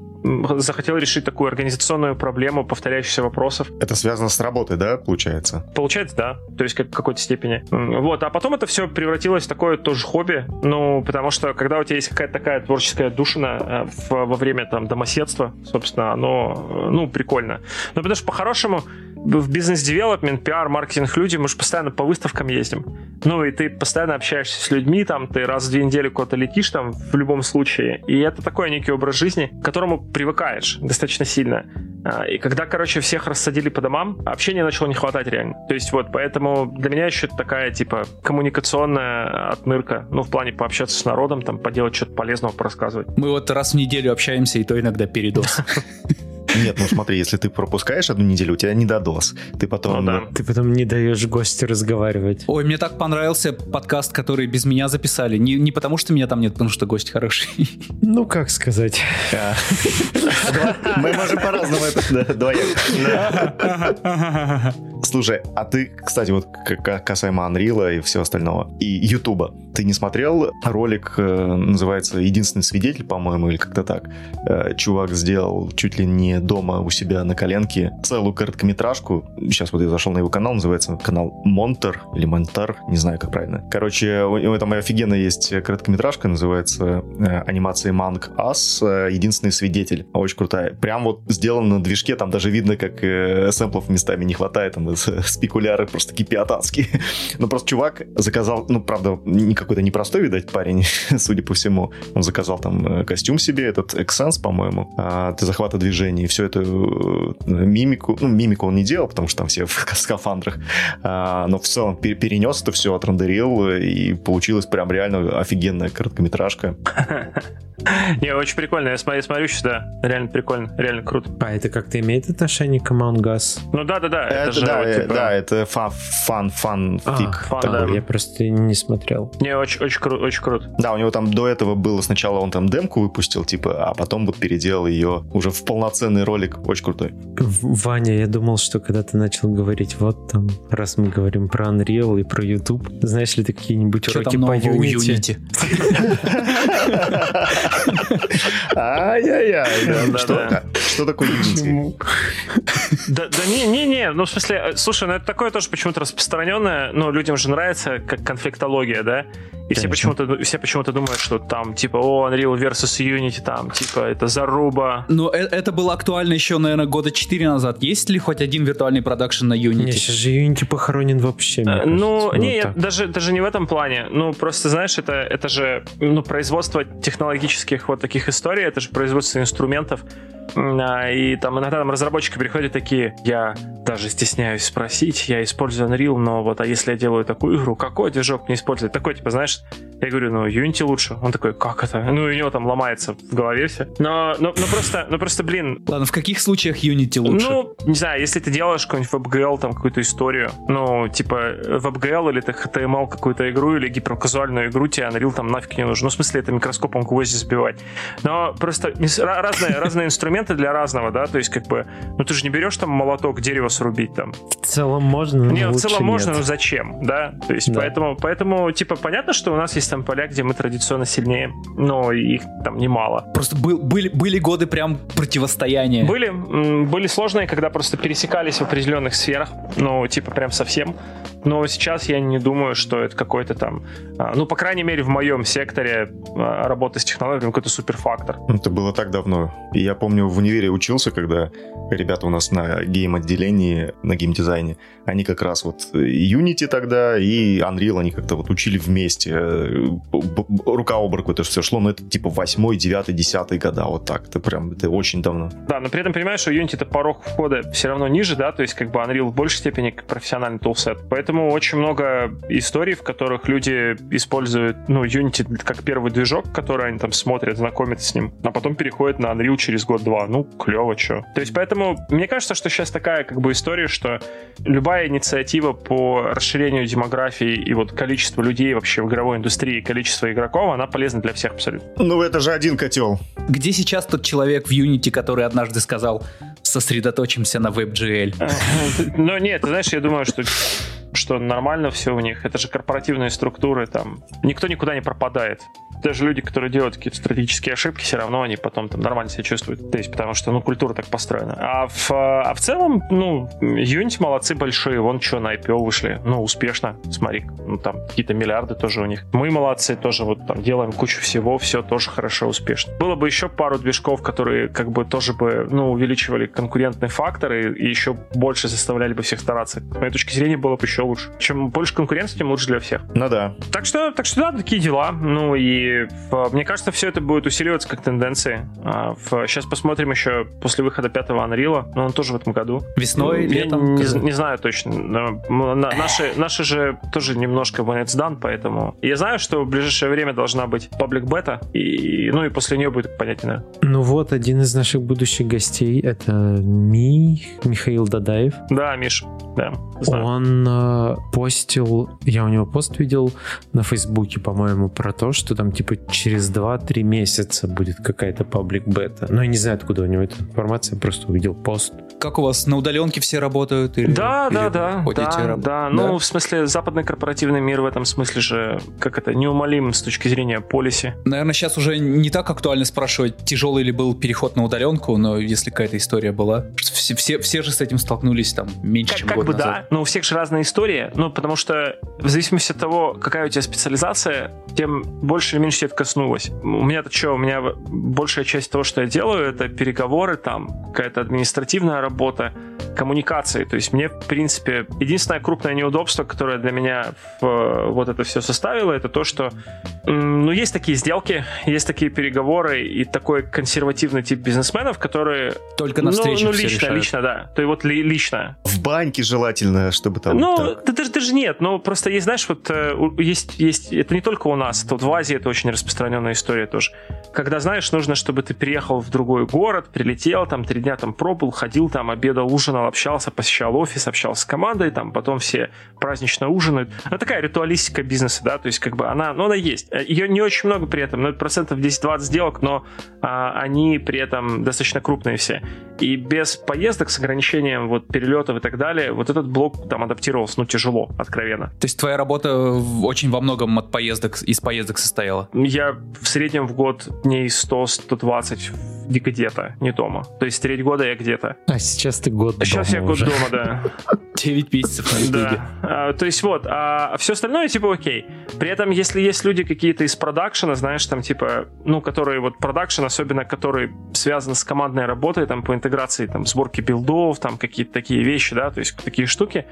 захотел решить такую организационную проблему повторяющихся вопросов. Это связано с работой, да, получается? Получается, да. То есть как в какой-то степени. Вот, а потом это все превратилось в такое тоже хобби. Ну, потому что когда у тебя есть какая-то такая творческая душина э, в, во время там домоседства, собственно, оно, э, ну, прикольно. Ну, потому что по-хорошему в бизнес-девелопмент, пиар, маркетинг люди, мы же постоянно по выставкам ездим. Ну, и ты постоянно общаешься с людьми, там, ты раз в две недели куда-то летишь, там, в любом случае. И это такой некий образ жизни, к которому привыкаешь достаточно сильно. А, и когда, короче, всех рассадили по домам, общения начало не хватать реально. То есть вот, поэтому для меня еще такая, типа, коммуникационная отмырка. Ну, в плане пообщаться с народом, там, поделать что-то полезного, порассказывать. Мы вот раз в неделю общаемся, и то иногда передос. Нет, ну смотри, если ты пропускаешь одну неделю, у тебя не додос. Ты потом... Ну, да. Ты потом не даешь гостю разговаривать. Ой, мне так понравился подкаст, который без меня записали. Не, не потому, что меня там нет, потому что гость хороший. Ну, как сказать. Мы можем по-разному это двояк. Слушай, а ты, кстати, вот касаемо Unreal и всего остального, и Ютуба, ты не смотрел ролик, э, называется «Единственный свидетель», по-моему, или как-то так? Э, чувак сделал чуть ли не дома у себя на коленке целую короткометражку. Сейчас вот я зашел на его канал, называется канал Монтер или Монтар, не знаю, как правильно. Короче, у него там офигенно есть короткометражка, называется э, анимация Манг Ас, «Единственный свидетель». Очень крутая. Прям вот сделано на движке, там даже видно, как сэмплов местами не хватает, там спекуляры просто кипят адские. Но просто чувак заказал, ну, правда, не какой-то непростой, видать, парень, судя по всему. Он заказал там э, костюм себе, этот Exsense, по-моему, а, для захвата движений. Все это э, мимику, ну, мимику он не делал, потому что там все в скафандрах. А, но в целом перенес это все, отрендерил, и получилась прям реально офигенная короткометражка. Не, очень прикольно. Я смотрю, смотрю сейчас, да. Реально прикольно, реально круто. А это как-то имеет отношение к Among Us? Ну да, да, да. Это, это же да, вот, типа... да, это фан, фан, фан, а. Фан, да. Я просто не смотрел. Не, Не, очень, очень, кру- очень круто. Да, у него там до этого было сначала он там демку выпустил, типа, а потом вот переделал ее уже в полноценный ролик. Очень крутой. Ваня, я думал, что когда ты начал говорить, вот там, раз мы говорим про Unreal и про YouTube, знаешь ли ты какие-нибудь Что уроки там по нового у Unity? Ай-яй-яй. Что. Что такое Unity? Да, да не, не, не, ну в смысле, э, слушай, ну это такое тоже почему-то распространенное, ну людям же нравится как конфликтология, да, и все почему-то, все почему-то думают, что там типа, о, Unreal versus Unity, там типа это заруба. Но э- это было актуально еще, наверное, года 4 назад. Есть ли хоть один виртуальный продакшн на Не, Unity? сейчас же Unity похоронен вообще, мне кажется. Ну, Вот не, даже, даже не в этом плане. Ну, просто, знаешь, это, это же ну, производство технологических вот таких историй, это же производство инструментов. И там иногда там разработчики приходят такие, я даже стесняюсь спросить, я использую Unreal, но вот, а если я делаю такую игру, какой движок мне использовать? Такой, типа, знаешь, я говорю, ну, Unity лучше. Он такой, как это? Ну, у него там ломается в голове все. Но, но, но просто, ну, просто, блин, Ладно, в каких случаях Unity лучше? ну, не знаю, если ты делаешь какой-нибудь WebGL, там, какую-то историю, ну, типа, WebGL или ты HTML какую-то игру, или гиперказуальную игру, тебе Unreal там нафиг не нужен. Ну, в смысле, это микроскопом гвозди сбивать. Но просто разные, разные инструменты для разного, да, то есть, как бы, ну, ты же не берешь там молоток, дерево срубить там. В целом можно, но Не, в целом можно, нет. но зачем, да? То есть, Да. поэтому, поэтому, типа, понятно, что у нас есть там поля, где мы традиционно сильнее, но их там немало. Просто был- были, были годы прям противостояния. Были, были сложные, когда просто пересекались в определенных сферах, ну, типа прям совсем. Но сейчас я не думаю, что это какой-то там, а, ну, по крайней мере, в моем секторе а, работы с технологиями какой-то суперфактор. Это было так давно. И я помню, в универе учился, когда ребята у нас на гейм-отделении, на геймдизайне, они как раз вот Unity тогда и Unreal, они как-то вот учили вместе. Э, Рука об руку это все шло, но это типа 8, 9, 10 года, вот так. Это прям, это очень давно. Да, но при этом понимаешь, что Unity это порог входа все равно ниже, да, то есть как бы Unreal в большей степени как профессиональный тулсет. Поэтому очень много историй, в которых люди используют, ну, Unity как первый движок, который они там смотрят, знакомятся с ним, а потом переходят на Unreal через год-два. Ну, клево, что. То есть поэтому мне кажется, что сейчас такая как бы история, что любая инициатива по расширению демографии и вот количества людей вообще в игровой индустрии, количество игроков, она полезна для всех абсолютно. Ну, это же один котел. Где сейчас тот человек в Unity, который однажды сказал, сосредоточимся на WebGL? Ну, нет, ты знаешь, я думаю, что что нормально все у них. Это же корпоративные структуры, там никто никуда не пропадает. Даже люди, которые делают какие-то стратегические ошибки, все равно они потом там нормально себя чувствуют. То есть, потому что, ну, культура так построена. А в, а в целом, ну, Unity молодцы большие. Вон что, на IPO вышли. Ну, успешно. Смотри, ну, там какие-то миллиарды тоже у них. Мы молодцы тоже, вот там делаем кучу всего, все тоже хорошо, успешно. Было бы еще пару движков, которые как бы тоже бы, ну, увеличивали конкурентные факторы и еще больше заставляли бы всех стараться. С моей точки зрения, было бы еще лучше. Чем больше конкуренции, тем лучше для всех. Ну да. Так что, так что да, такие дела. Ну и мне кажется, все это будет усиливаться как тенденции. А, сейчас посмотрим еще после выхода пятого Unreal, но он тоже в этом году. Весной, Я летом? не, не знаю точно. Но наши, наши же тоже немножко when it's done, поэтому я знаю, что в ближайшее время должна быть паблик бета, и ну и после нее будет понятно. Ну вот, один из наших будущих гостей, это Ми, Михаил Дадаев. Да, Миш, да. знаю. Он э, постил, я у него пост видел на Фейсбуке, по-моему, про то, что там типа через 2-3 месяца будет какая-то паблик бета. Но я не знаю, откуда у него эта информация, просто увидел пост. Как у вас, на удаленке все работают? Или, Да, или да, да, ходите да, раб- да. Ну, в смысле, западный корпоративный мир в этом смысле же, как это, неумолим с точки зрения полиси. Наверное, сейчас уже не так актуально спрашивать, тяжелый ли был переход на удаленку, но если какая-то история была. Все, все, все же с этим столкнулись там меньше, Как, чем как год бы назад. да, но у всех же разная история, ну, потому что в зависимости от того, какая у тебя специализация, тем больше или меньше это коснулось. У меня-то что, у меня большая часть того, что я делаю, это переговоры, там, какая-то административная работа, коммуникации. То есть мне, в принципе, единственное крупное неудобство, которое для меня в, вот это все составило, это то, что ну, есть такие сделки, есть такие переговоры и такой консервативный тип бизнесменов, которые... Только на ну, встрече ну, все лично, решают. лично, да. То есть вот ли- лично. В баньке желательно, чтобы там... Ну, так. да даже, даже нет, но просто есть, знаешь, вот э, есть, есть, это не только у нас, это вот в Азии это очень распространенная история тоже. когда, знаешь, нужно, чтобы ты приехал в другой город, прилетел, там три дня там пробыл, ходил там, обедал, ужинал, общался, посещал офис, общался с командой, там потом все празднично ужинают. Ну, такая ритуалистика бизнеса, да, то есть как бы она, ну, она есть. Ее не очень много при этом, ну, процентов 10-20 сделок, но а, они при этом достаточно крупные все. И без поездок с ограничением вот перелетов и так далее, вот этот блок там адаптировался, ну, тяжело, откровенно. То есть твоя работа очень во многом от поездок, из поездок состояла? Я в среднем в год дней 100-120 где-то, не дома. То есть треть года я где-то. А сейчас ты год а Сейчас я год уже. дома, да. 9 месяцев на. Да. А, то есть вот, а все остальное типа окей. При этом, если есть люди какие-то из продакшена, знаешь, там типа, ну, которые вот продакшн, особенно который связан с командной работой, там по интеграции, там, сборки билдов, там какие-то такие вещи, да, то есть такие штуки,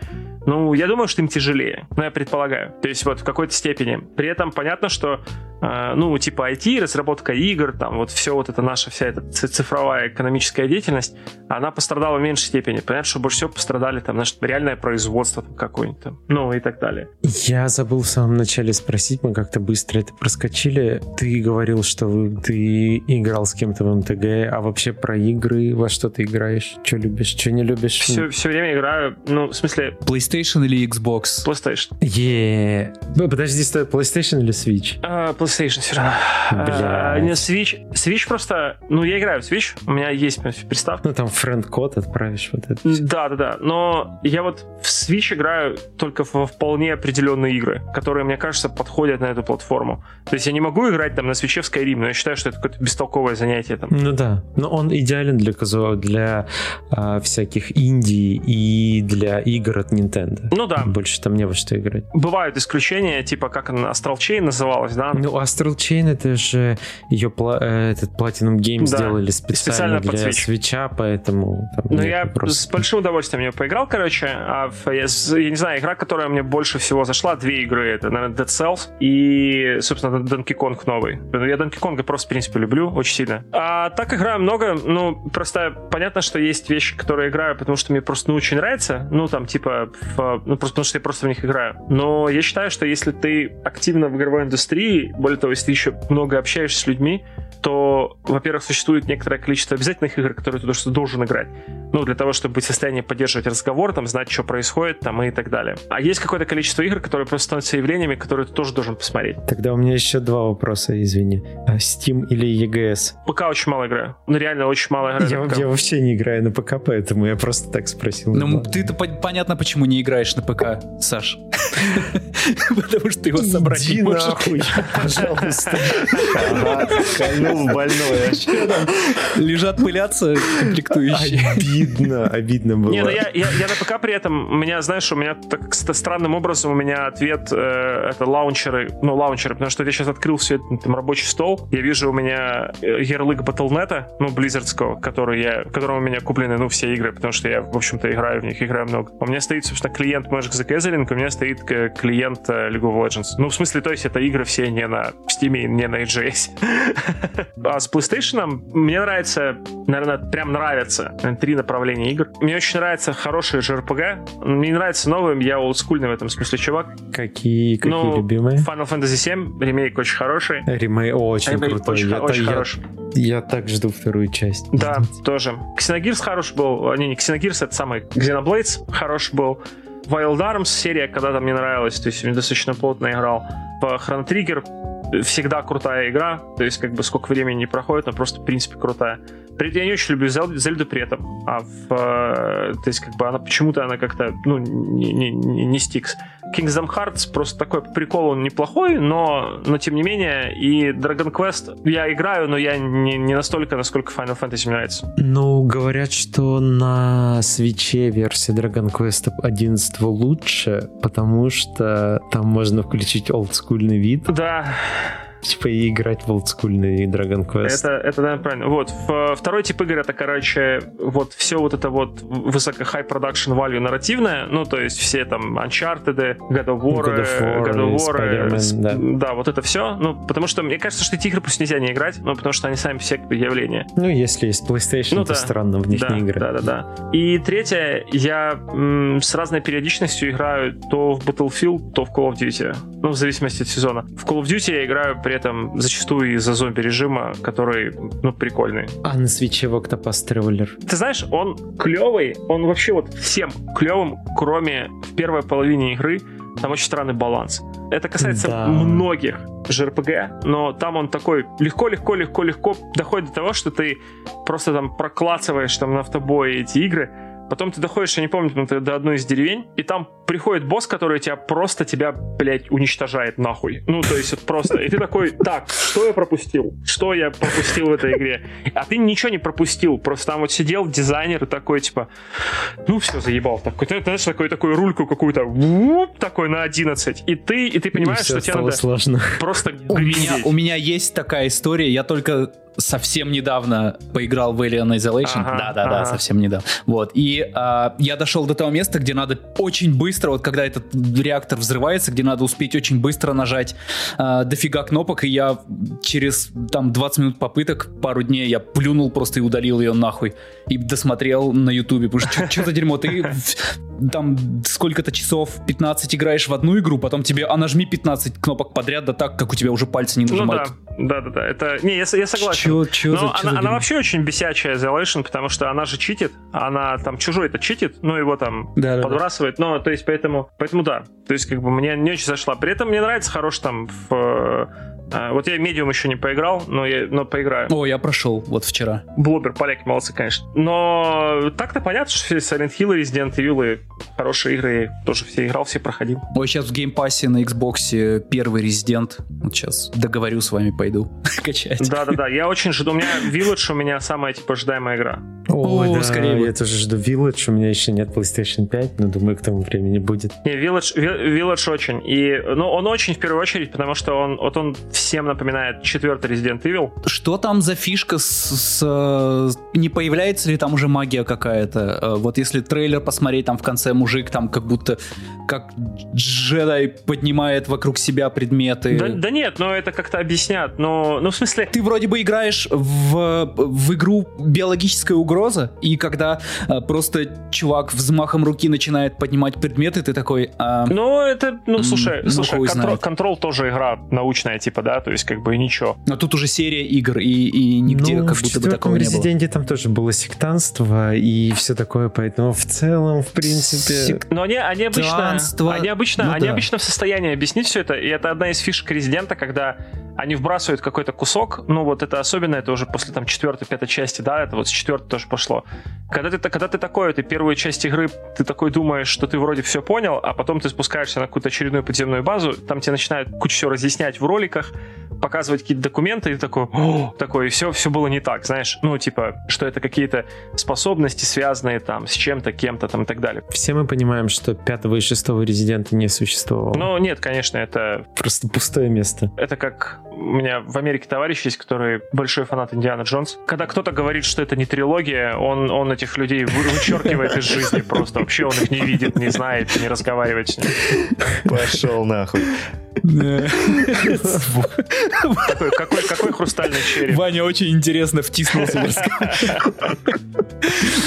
ну, я думаю, что им тяжелее, ну, я предполагаю. То есть вот в какой-то степени. При этом понятно, что, э, ну, типа IT, разработка игр, там вот все вот это наша вся эта цифровая экономическая деятельность, она пострадала в меньшей степени. Понятно, что больше всего пострадали там, знаешь, реальное производство там, какое-нибудь там, ну, и так далее. Я забыл в самом начале спросить, мы как-то быстро это проскочили. Ты говорил, что ты играл с кем-то в МТГ, а вообще про игры, во что ты играешь? Что любишь, что не любишь? Все, все время играю, ну, в смысле... PlayStation или Xbox? PlayStation. Е. Подожди, стой, PlayStation или Switch? А, PlayStation все равно. А, не, Switch. Switch просто... Ну, я играю в Switch, у меня есть приставка. Ну, там friend code отправишь вот это. Да, да, да. Но я вот в Switch играю только во вполне определенные игры, которые, мне кажется, подходят на эту платформу. То есть я не могу играть там на Switch е в Skyrim, но я считаю, что это какое-то бестолковое занятие. Там. Ну да, но он идеален для casual, для а, всяких инди и для игр от Nintendo. Ну да. Больше там не во что играть. Бывают исключения, типа как она Astral Chain называлась, да? Ну, Astral Chain это же ее э, этот Platinum Games да. сделали специально, специально для свеча, поэтому... Ну я вопросов. с большим удовольствием ее поиграл, короче. А я, я не знаю, игра, которая мне больше всего зашла, две игры, это, наверное, Dead Cells и, собственно, Donkey Kong новый. Я Donkey Kong просто, в принципе, люблю очень сильно. А так играю много, ну, просто понятно, что есть вещи, которые играю, потому что мне просто ну, очень нравится, ну, там, типа, в, ну, просто потому что я просто в них играю. Но я считаю, что если ты активно в игровой индустрии, более того, если ты еще много общаешься с людьми, то, во-первых, существует некоторое количество обязательных игр, которые ты что должен играть. Ну, для того, чтобы быть в состоянии поддерживать разговор, там, знать, что происходит, там, и так далее. А есть какое-то количество игр, которые просто становятся явлениями, которые ты тоже должен посмотреть. Тогда у меня еще два вопроса, извини. А Steam или EGS? ПК очень мало играю. Ну, реально очень мало играю. Я, я вообще не играю на ПК, поэтому я просто так спросил. Ну, ты-то понятно, почему не играешь на ПК, Саш. Потому что его собрать не можешь. пожалуйста. Кольнул больное. Лежат пылятся комплектующие. Обидно, обидно было. Не, ну я, я, я на ПК при этом, у меня, знаешь, у меня так странным образом у меня ответ э, это лаунчеры, ну, лаунчеры, потому что я сейчас открыл все это, там рабочий стол, я вижу у меня э, ярлык Battle.net, ну, Близзардского, который я, которым у меня куплены, ну, все игры, потому что я, в общем-то, играю в них, играю много. У меня стоит, собственно, клиент Magic the Gathering, у меня стоит клиент э, League of Legends. Ну, в смысле, то есть это игры все не на Steam, не на EGS. а с PlayStation мне нравится, наверное, прям нравится три направления игр. Мне очень нравится хорошие JRPG. Мне нравится новым, я олдскульный в этом смысле чувак. Какие, какие ну, любимые? Final Fantasy 7, ремейк очень хороший. Ремейк очень ремейк крутой. Очень, я, очень я, хороший. Я так жду вторую часть. Да, тоже. Xenogears хороший был. Не, не Xenogears, это самый Xenoblades хороший был. Wild Arms серия когда-то мне нравилась, то есть я достаточно плотно играл. По Chrono Trigger всегда крутая игра, то есть как бы сколько времени не проходит, но просто в принципе крутая. Я не очень люблю Зельду, Зельду при этом, а в, э, то есть как бы она почему-то она как-то ну не, не, не, не стикс. Kingdom Hearts просто такой прикол, он неплохой, но, но тем не менее, и Dragon Quest я играю, но я не, не настолько, насколько Final Fantasy мне нравится. Ну, говорят, что на свече версия Dragon Quest 11 лучше, потому что там можно включить олдскульный вид. Да типа и играть в олдскульный Dragon Quest. Это, это наверное, правильно. Вот, второй тип игры это, короче, вот все вот это вот высоко high production value нарративное, ну, то есть все там Uncharted, God of War, God of War, God of War да. да, вот это все, ну, потому что мне кажется, что эти игры пусть нельзя не играть, ну, потому что они сами все явления. Ну, если есть PlayStation, ну, то да. странно в них да, не играть. Да, да, да. И третье, я м, с разной периодичностью играю то в Battlefield, то в Call of Duty, ну, в зависимости от сезона. В Call of Duty я играю при этом зачастую из-за зомби-режима, который, ну, прикольный. А на свече в Octopus Traveler? Ты знаешь, он клевый, он вообще вот всем клевым, кроме в первой половине игры, там очень странный баланс. Это касается Да. многих JRPG, но там он такой легко-легко-легко-легко доходит до того, что ты просто там проклацываешь там на автобое эти игры, Потом ты доходишь, я не помню, до одной из деревень, и там приходит босс, который тебя просто тебя, блядь, уничтожает нахуй. Ну, то есть вот просто. И ты такой, так, что я пропустил? Что я пропустил в этой игре? А ты ничего не пропустил. Просто там вот сидел дизайнер и такой, типа, ну все, заебал. Такой, ты знаешь, такой, такой рульку какую-то, вуп, такой на 11. И ты, и ты понимаешь, И что тебе надо сложно. просто У меня, у меня есть такая история, я только совсем недавно поиграл в Alien Isolation. Ага, Да-да-да, ага. совсем недавно. Вот. И а, я дошел до того места, где надо очень быстро, вот когда этот реактор взрывается, где надо успеть очень быстро нажать а, дофига кнопок, и я через там 20 минут попыток, пару дней, я плюнул просто и удалил ее нахуй. И досмотрел на ютубе, потому что что за дерьмо, ты там сколько-то часов, 15 играешь в одну игру, потом тебе, а нажми 15 кнопок подряд, да так, как у тебя уже пальцы не Ну да, нажимают. да, да, да. Это. Не, я, я согласен. Чё, чё Но за- чё она, за она дерьмо? вообще очень бесячая Isolation, потому что она же читит, она там чужой это читит, ну его там Да, да, да. подбрасывает, но то есть поэтому, поэтому да, то есть как бы мне не очень зашла. При этом мне нравится хорош там в э, вот я медиум еще не поиграл, но я но поиграю. О, я прошел вот вчера. Блобер, поляки молодцы, конечно. Но так-то понятно, что все Silent Hill и Resident Evil хорошие игры, я тоже все играл, все проходил. Ой, сейчас в Game Pass е на Xbox первый Резидент. Вот сейчас договорю с вами, пойду качать. Да-да-да, я очень жду. У меня Village у меня самая типа ожидаемая игра. Ой, О, да, скорее я тоже жду Village, у меня еще нет PlayStation 5, но думаю, к тому времени будет. Не, Village, Village очень. И, ну, он очень в первую очередь, потому что он, вот он всем напоминает четвертый Resident Evil. Что там за фишка с, с, э, Не появляется ли там уже магия какая-то? Э, Вот если трейлер посмотреть, там в конце мужик там как будто как джедай поднимает вокруг себя предметы. Да, да нет, но это как-то объяснят. Но, ну, в смысле, Ты вроде бы играешь в, в игру биологическая угроза, и когда э, просто чувак взмахом руки начинает поднимать предметы, ты такой... а, ну, это, ну, М, слушай, ну, слушай, контрол, контрол тоже игра научная, типа, да, то есть, как бы, и ничего. Но тут уже серия игр, и, и нигде ну, как в будто бы четвертом такого не было. Резиденте там тоже было сектанство и все такое, поэтому в целом, в принципе... Сек- Но они, они обычно, Танство. они обычно, Ну они да. обычно в состоянии объяснить все это, и это одна из фишек резидента, когда они вбрасывают какой-то кусок, ну вот это особенно, это уже после там четвертой, пятой части, да, это вот с четвертой тоже пошло. Когда ты, когда ты такой, ты первую часть игры, ты такой думаешь, что ты вроде все понял, а потом ты спускаешься на какую-то очередную подземную базу, там тебе начинают кучу всего разъяснять в роликах, показывать какие-то документы, и ты такой, «О!» такой, и все, все было не так, знаешь, ну, типа, что это какие-то способности, связанные там с чем-то, кем-то там и так далее. Все мы понимаем, что пятого и шестого Резидента не существовало. Ну, нет, конечно, это, Просто пустое место. это как у меня в Америке товарищ есть, который большой фанат Индиана Джонс. Когда кто-то говорит, что это не трилогия, он, он этих людей вы- вычеркивает из жизни просто. Вообще он их не видит, не знает, не разговаривает с ними. Пошел нахуй. Какой, какой, какой хрустальный череп. Ваня очень интересно втиснулся.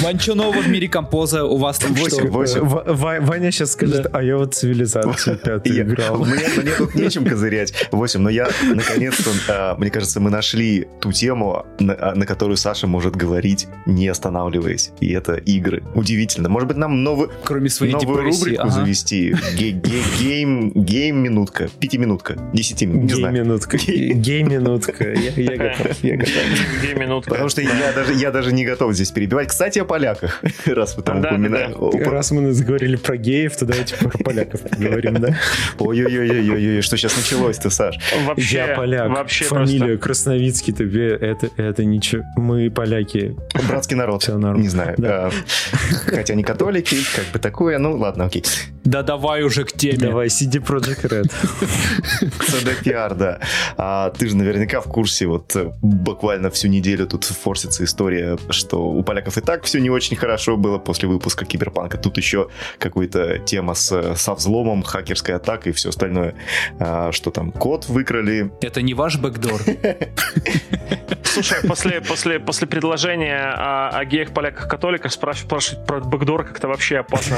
Вань, что нового в мире композа? У вас там Восемь, что? восемь. В- Ва- Ваня сейчас скажет, а я вот цивилизацию пятую играл. Мне, мне тут нечем козырять. 8, но я наконец-то, а, мне кажется, мы нашли ту тему, на, а, на которую Саша может говорить, не останавливаясь. И это игры. Удивительно. Может быть, нам новый, Кроме своей новую депрессии. рубрику ага. завести? Ге- ге- Гейм, гейм-минутка. Пятиминутка. Десяти минут. Не знаю. Гей-минутка. Гей-минутка. Я готов, я готов. Две минутки. Потому что я даже, я даже не готов здесь перебивать. Кстати, о поляках. Раз вы там Да, да, упоминали. Раз мы заговорили про геев, то давайте про поляков поговорим, да? Ой-ой-ой-ой-ой, что сейчас началось-то, Саш? Вообще, поляк. вообще Фамилия Красновицкий тебе это, это ничего. Мы поляки. Братский народ. Всё норм. Не знаю. Да. Хотя не католики, как бы такое. Ну, ладно, окей. Да давай уже к теме. Давай, CD Project Red. CDPR, да. А ты же наверняка в курсе, вот э, буквально всю неделю тут форсится история, что у поляков и так все не очень хорошо было после выпуска Киберпанка. Тут еще какая-то тема с, со взломом, хакерской атакой и все остальное. А, что там, код выкрали. Это не ваш бэкдор. Слушай, после, после, после предложения о, о геях, поляках, католиках спрашивать, спрашивать про бэкдор как-то вообще опасно.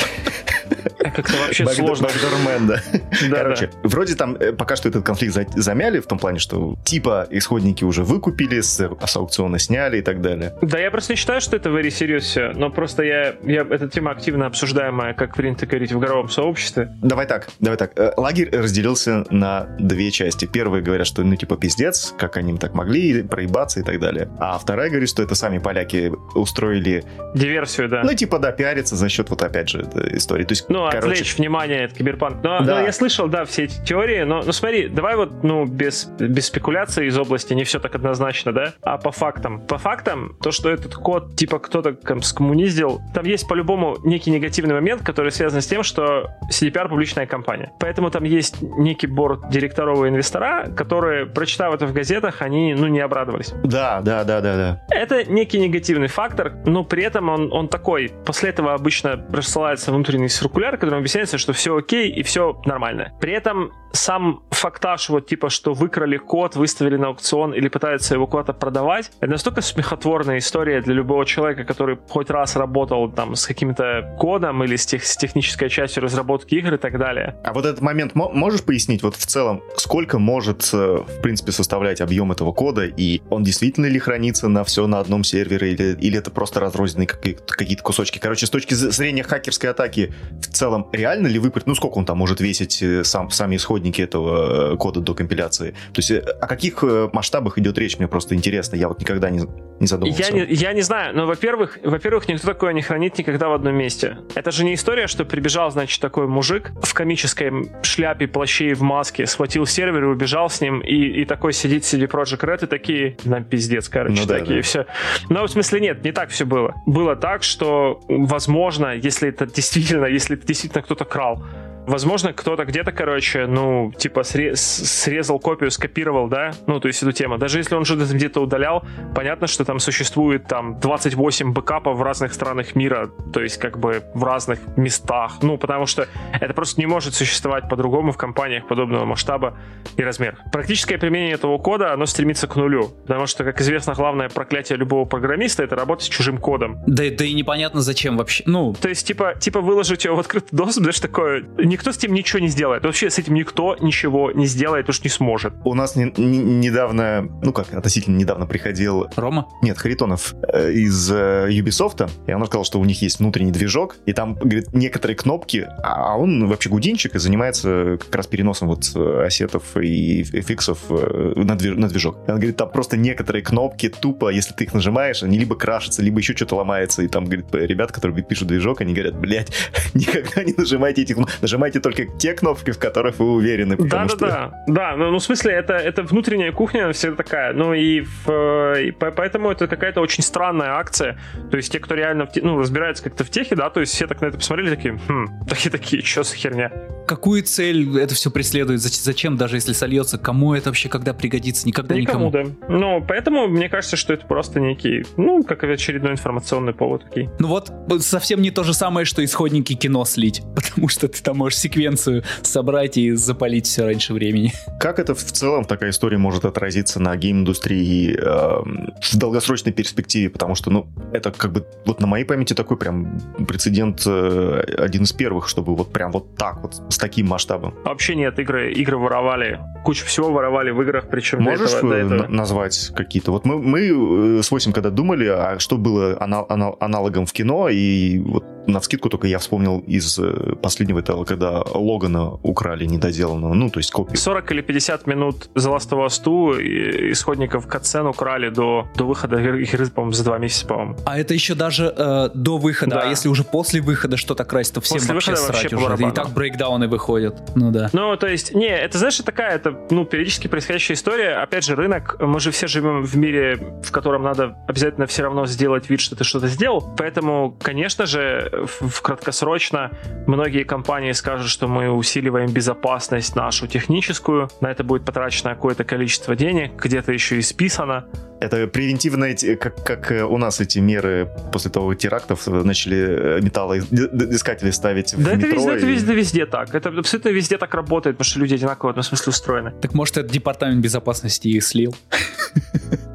Как-то вообще Бэкдор- сложно. бэкдормен, да. Да, Короче, да. вроде там э, пока что этот конфликт за- замяли, в том плане, что типа исходники уже выкупили, с, с аукциона сняли и так далее. Да, я просто не считаю, что это very serious но просто я, я эта тема активно обсуждаемая, как принято говорить, в игровом сообществе. Давай так, давай так. Э, Лагерь разделился на две части. Первые говорят, что ну типа пиздец, как они так могли проебаться и так далее. А вторая говорит, что это сами поляки устроили, Диверсию, да. ну типа да, пиариться за счет вот опять же этой истории. То есть, Ну, короче, отвлечь внимание от киберпанк. Но, Да. но я слышал, да, все эти теории, но, ну смотри, давай вот, ну, без, без спекуляций из области, не все так однозначно, да, а по фактам. По фактам, то, что этот код, типа, кто-то скоммуниздил, там есть по-любому некий негативный момент, который связан с тем, что CDPR публичная компания. Поэтому там есть некий борт директоров и инвестора, которые, прочитав это в газетах, они, ну, не обрадовались. да, да, да, да, да. Это некий негативный фактор, но при этом он, он такой. После этого обычно рассылается внутренний циркуляр, которым объясняется, что все окей и все нормально. При этом сам фактаж, вот типа, что выкрали код, выставили на аукцион или пытаются его куда-то продавать, это настолько смехотворная история для любого человека, который хоть раз работал там с каким-то кодом или с, тех, с технической частью разработки игр и так далее. А вот этот момент мо- можешь пояснить, вот в целом, сколько может, э, в принципе, составлять объем этого кода, и он действительно ли хранится на все на одном сервере, или, или это просто разрозненные какие- какие-то кусочки? Короче, с точки зрения хакерской атаки, в целом, реально ли выбрать, ну, сколько он там может весить, э, сам, сами исходники этого э, кода до компиляции? То есть, э, о каких масштабах идет речь, мне просто интересно, я вот никогда не, не задумывался. Я не, я не знаю, но, во-первых, во-первых, никто такое не хранит никогда в одном месте. Это же не история, что прибежал, значит, такой мужик в комической шляпе, плаще и в маске, схватил сервер и убежал с ним, и, и такой сидит CD Projekt Red, и такие, нам пиздец, короче, Ну да, такие, да. все. Но в смысле нет, не так все было. Было так, что, возможно, если это действительно, если это действительно кто-то крал, Возможно, кто-то где-то, короче, ну, типа, срезал копию, скопировал, да, ну, то есть эту тему. Даже если он что-то где-то удалял, понятно, что там существует там 28 бэкапов в разных странах мира, то есть как бы в разных местах, ну, потому что это просто не может существовать по-другому в компаниях подобного масштаба и размера. Практическое применение этого кода, оно стремится к нулю, потому что, как известно, главное проклятие любого программиста — это работать с чужим кодом. Да, да и непонятно зачем вообще. Ну, То есть, типа, типа выложить его в открытый доступ, даже такое, никто с этим ничего не сделает. Вообще с этим никто ничего не сделает, уж не сможет. У нас не- не- недавно, ну как, относительно недавно приходил Рома? Нет, Харитонов э, из э, Ubisoft, и он рассказал, что у них есть внутренний движок, и там, говорит, некоторые кнопки, а он вообще гудинчик и занимается как раз переносом вот э, ассетов и фиксов э, на, движ- на движок. И он говорит, там просто некоторые кнопки тупо, если ты их нажимаешь, они либо крашатся, либо еще что-то ломается, и там, говорит, ребята, которые пишут движок, они говорят, блядь, никогда не нажимайте этих, кноп- нажимайте только те кнопки, в которых вы уверены, Да, да, что... да. Да, ну, ну, в смысле, это, это внутренняя кухня она всегда такая. Ну, и, в, э, и по- поэтому это какая-то очень странная акция. То есть те, кто реально в те- ну, разбирается как-то в техе, да, то есть все так на это посмотрели, такие, хм, такие такие, что за херня? Какую цель это все преследует? Зач- Зачем, даже если сольется? Кому это вообще когда пригодится? Никогда Никому, никому. да. Ну, поэтому мне кажется, что это просто некий, ну, как очередной информационный повод такой. Ну вот, совсем не то же самое, что исходники кино слить. Потому что ты там можешь секвенцию собрать и запалить все раньше времени. Как это в целом такая история может отразиться на гейм-индустрии эм, в долгосрочной перспективе? Потому что, ну, это как бы вот на моей памяти такой прям прецедент э, один из первых, чтобы вот прям вот так вот с таким масштабом. Вообще нет, игры, игры воровали. Кучу всего воровали в играх, причем до Можешь этого- до э, этого. на- назвать какие-то? Вот мы, мы э, с 8 когда думали, а что было ана- ана- аналогом в кино, и вот на вскидку только я вспомнил из э, последнего этого, когда Логана украли недоделанного, ну, то есть копию. 40 или 50 минут The Last of Us 2 и исходников катсцен украли до, до выхода игры, по-моему, за два месяца, по-моему. А это еще даже э, до выхода. Да. А если уже после выхода что-то красть, то всем После вообще выхода срать вообще уже. И так брейкдауны выходят. Ну да. Ну, то есть, не, это, знаешь, такая, это, ну, периодически происходящая история. Опять же, рынок, мы же все живем в мире, в котором надо обязательно все равно сделать вид, что ты что-то сделал. Поэтому, конечно же, в, краткосрочно многие компании скажут, что мы усиливаем безопасность нашу техническую, на это будет потрачено какое-то количество денег, где-то еще и списано. Это превентивные, как, как э, у нас эти меры после того терактов э, начали э, металлоискатели ставить в Да это метро. везде, это и- везде, везде так. Это абсолютно везде так работает, потому что люди одинаково в этом смысле устроены. Так может, это департамент безопасности их слил?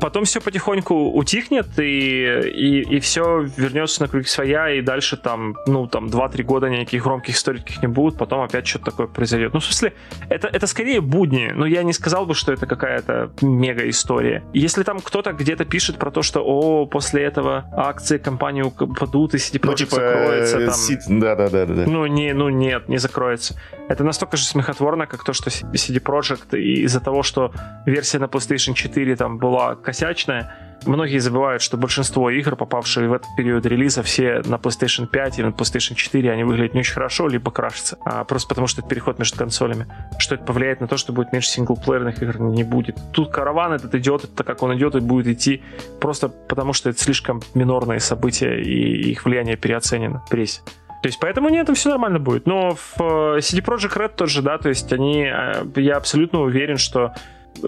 Потом все потихоньку утихнет, и, и, и все вернется на круги своя, и дальше там, ну, там, 2-3 года никаких громких историй не будет, потом опять что-то такое произойдет. Ну, в смысле, это, это скорее будни, но я не сказал бы, что это какая-то мега история. Если там кто-то где-то пишет про то, что, о, после этого акции компании упадут, и CD Projekt ну, типа, закроется, э, там... Да, да, да, да. Ну, не, ну нет, не закроется. Это настолько же смехотворно, как то, что CD Projekt из-за того, что версия на PlayStation 4 там была косячная, Многие забывают, что большинство игр, попавшие в этот период релиза, все на PlayStation 5 и на PlayStation 4, они выглядят не очень хорошо, либо крашатся. А просто потому, что это переход между консолями. Что это повлияет на то, что будет меньше синглплеерных игр, не будет. Тут караван этот идет, это как он идет и будет идти, просто потому что это слишком минорные события, и их влияние переоценено в прессе. То есть, поэтому нет, все нормально будет. Но в э, CD Projekt Red тоже, да, то есть они, э, я абсолютно уверен, что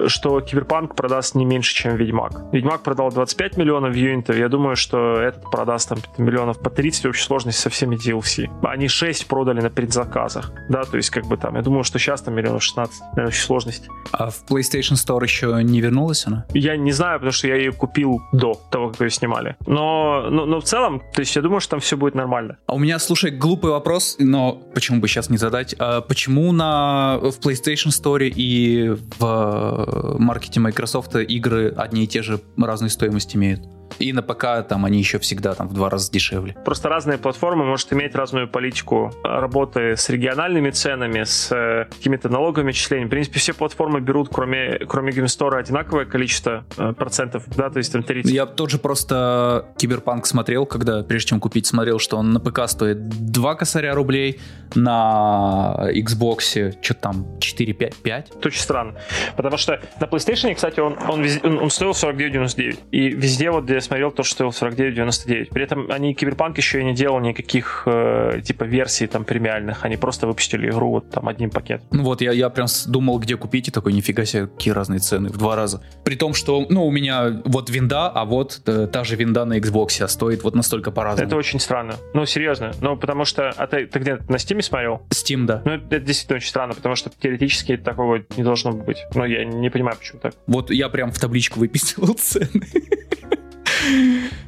что Киберпанк продаст не меньше, чем Ведьмак. Ведьмак продал 25 миллионов юнитов, я думаю, что этот продаст там миллионов по 30 в общей сложности со всеми DLC. Они 6 продали на предзаказах, да, то есть как бы там, я думаю, что сейчас там миллионов 16 в общей сложности. А в PlayStation Store еще не вернулась она? Я не знаю, потому что я ее купил до того, как ее снимали. Но, но, но в целом, то есть я думаю, что там все будет нормально. А у меня, слушай, глупый вопрос, но почему бы сейчас не задать? А почему на, в PlayStation Store и в маркете Microsoft игры одни и те же разные стоимости имеют. И на ПК там они еще всегда там в два раза дешевле. Просто разные платформы может иметь разную политику работы с региональными ценами, с э, какими-то налоговыми отчислениями. В принципе, все платформы берут, кроме, кроме Game Store, одинаковое количество э, процентов, да, то есть там 30. Я тоже просто Киберпанк смотрел, когда, прежде чем купить, смотрел, что он на ПК стоит 2 косаря рублей, на Xbox что-то там 4-5. 5. Это очень странно. Потому что на PlayStation, кстати, он, он, он, он стоил 49.99. И везде вот, где я смотрел, то, что стоил 49.99. При этом они Киберпанк еще и не делал никаких э, типа версий там премиальных. Они просто выпустили игру вот там одним пакет. Ну вот, я, я прям думал, где купить, и такой, нифига себе, какие разные цены, в два раза. При том, что, ну, у меня вот винда, а вот э, та же винда на Xbox стоит вот настолько по-разному. Это очень странно. Ну, серьезно. Ну, потому что... А ты, ты где на Steam смотрел? Steam, да. Ну, это, это действительно очень странно, потому что теоретически такого не должно быть. Но я не понимаю, почему так. Вот я прям в табличку выписывал цены.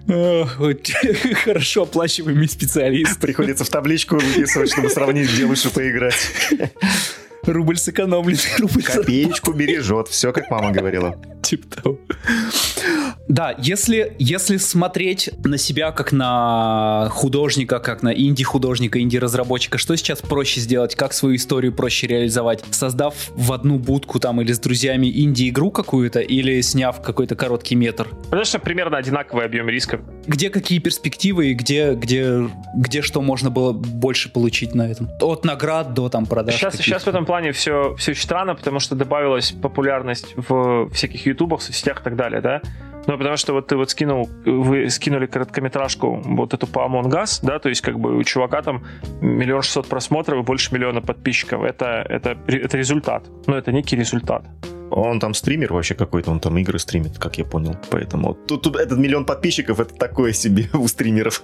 Хорошо оплачиваемый специалист. Приходится в табличку выписывать, чтобы сравнить, где лучше поиграть. Рубль сэкономлен. Рубль Копеечку бережет. Все, как мама говорила. Типа того. Да, если, если смотреть на себя как на художника, как на инди-художника, инди-разработчика, что сейчас проще сделать? Как свою историю проще реализовать? Создав в одну будку там или с друзьями инди-игру какую-то, или сняв какой-то короткий метр? Потому что примерно одинаковый объем риска. Где какие перспективы и где, где, где что можно было больше получить на этом? От наград до там продаж. Сейчас, сейчас в этом плане все, все странно, потому что добавилась популярность в всяких ютубах, соцсетях и так далее, да? Ну, потому что вот ты вот скинул, вы скинули короткометражку вот эту по Among Us, да, то есть как бы у чувака там миллион шестьсот просмотров и больше миллиона подписчиков. Это, это, это результат. Но это некий результат. Он там стример вообще какой-то, он там игры стримит, как я понял. Поэтому тут, тут этот миллион подписчиков, это такое себе у стримеров.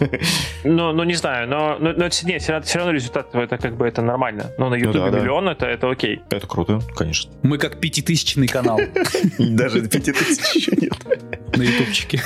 Ну, ну не знаю, но, но, но нет, все равно, все равно результат это как бы это нормально. Но на YouTube ну, да, миллион да. это, это окей. Это круто, конечно. Мы как пятитысячный канал. Даже пяти тысяч еще нет. На ютубчике.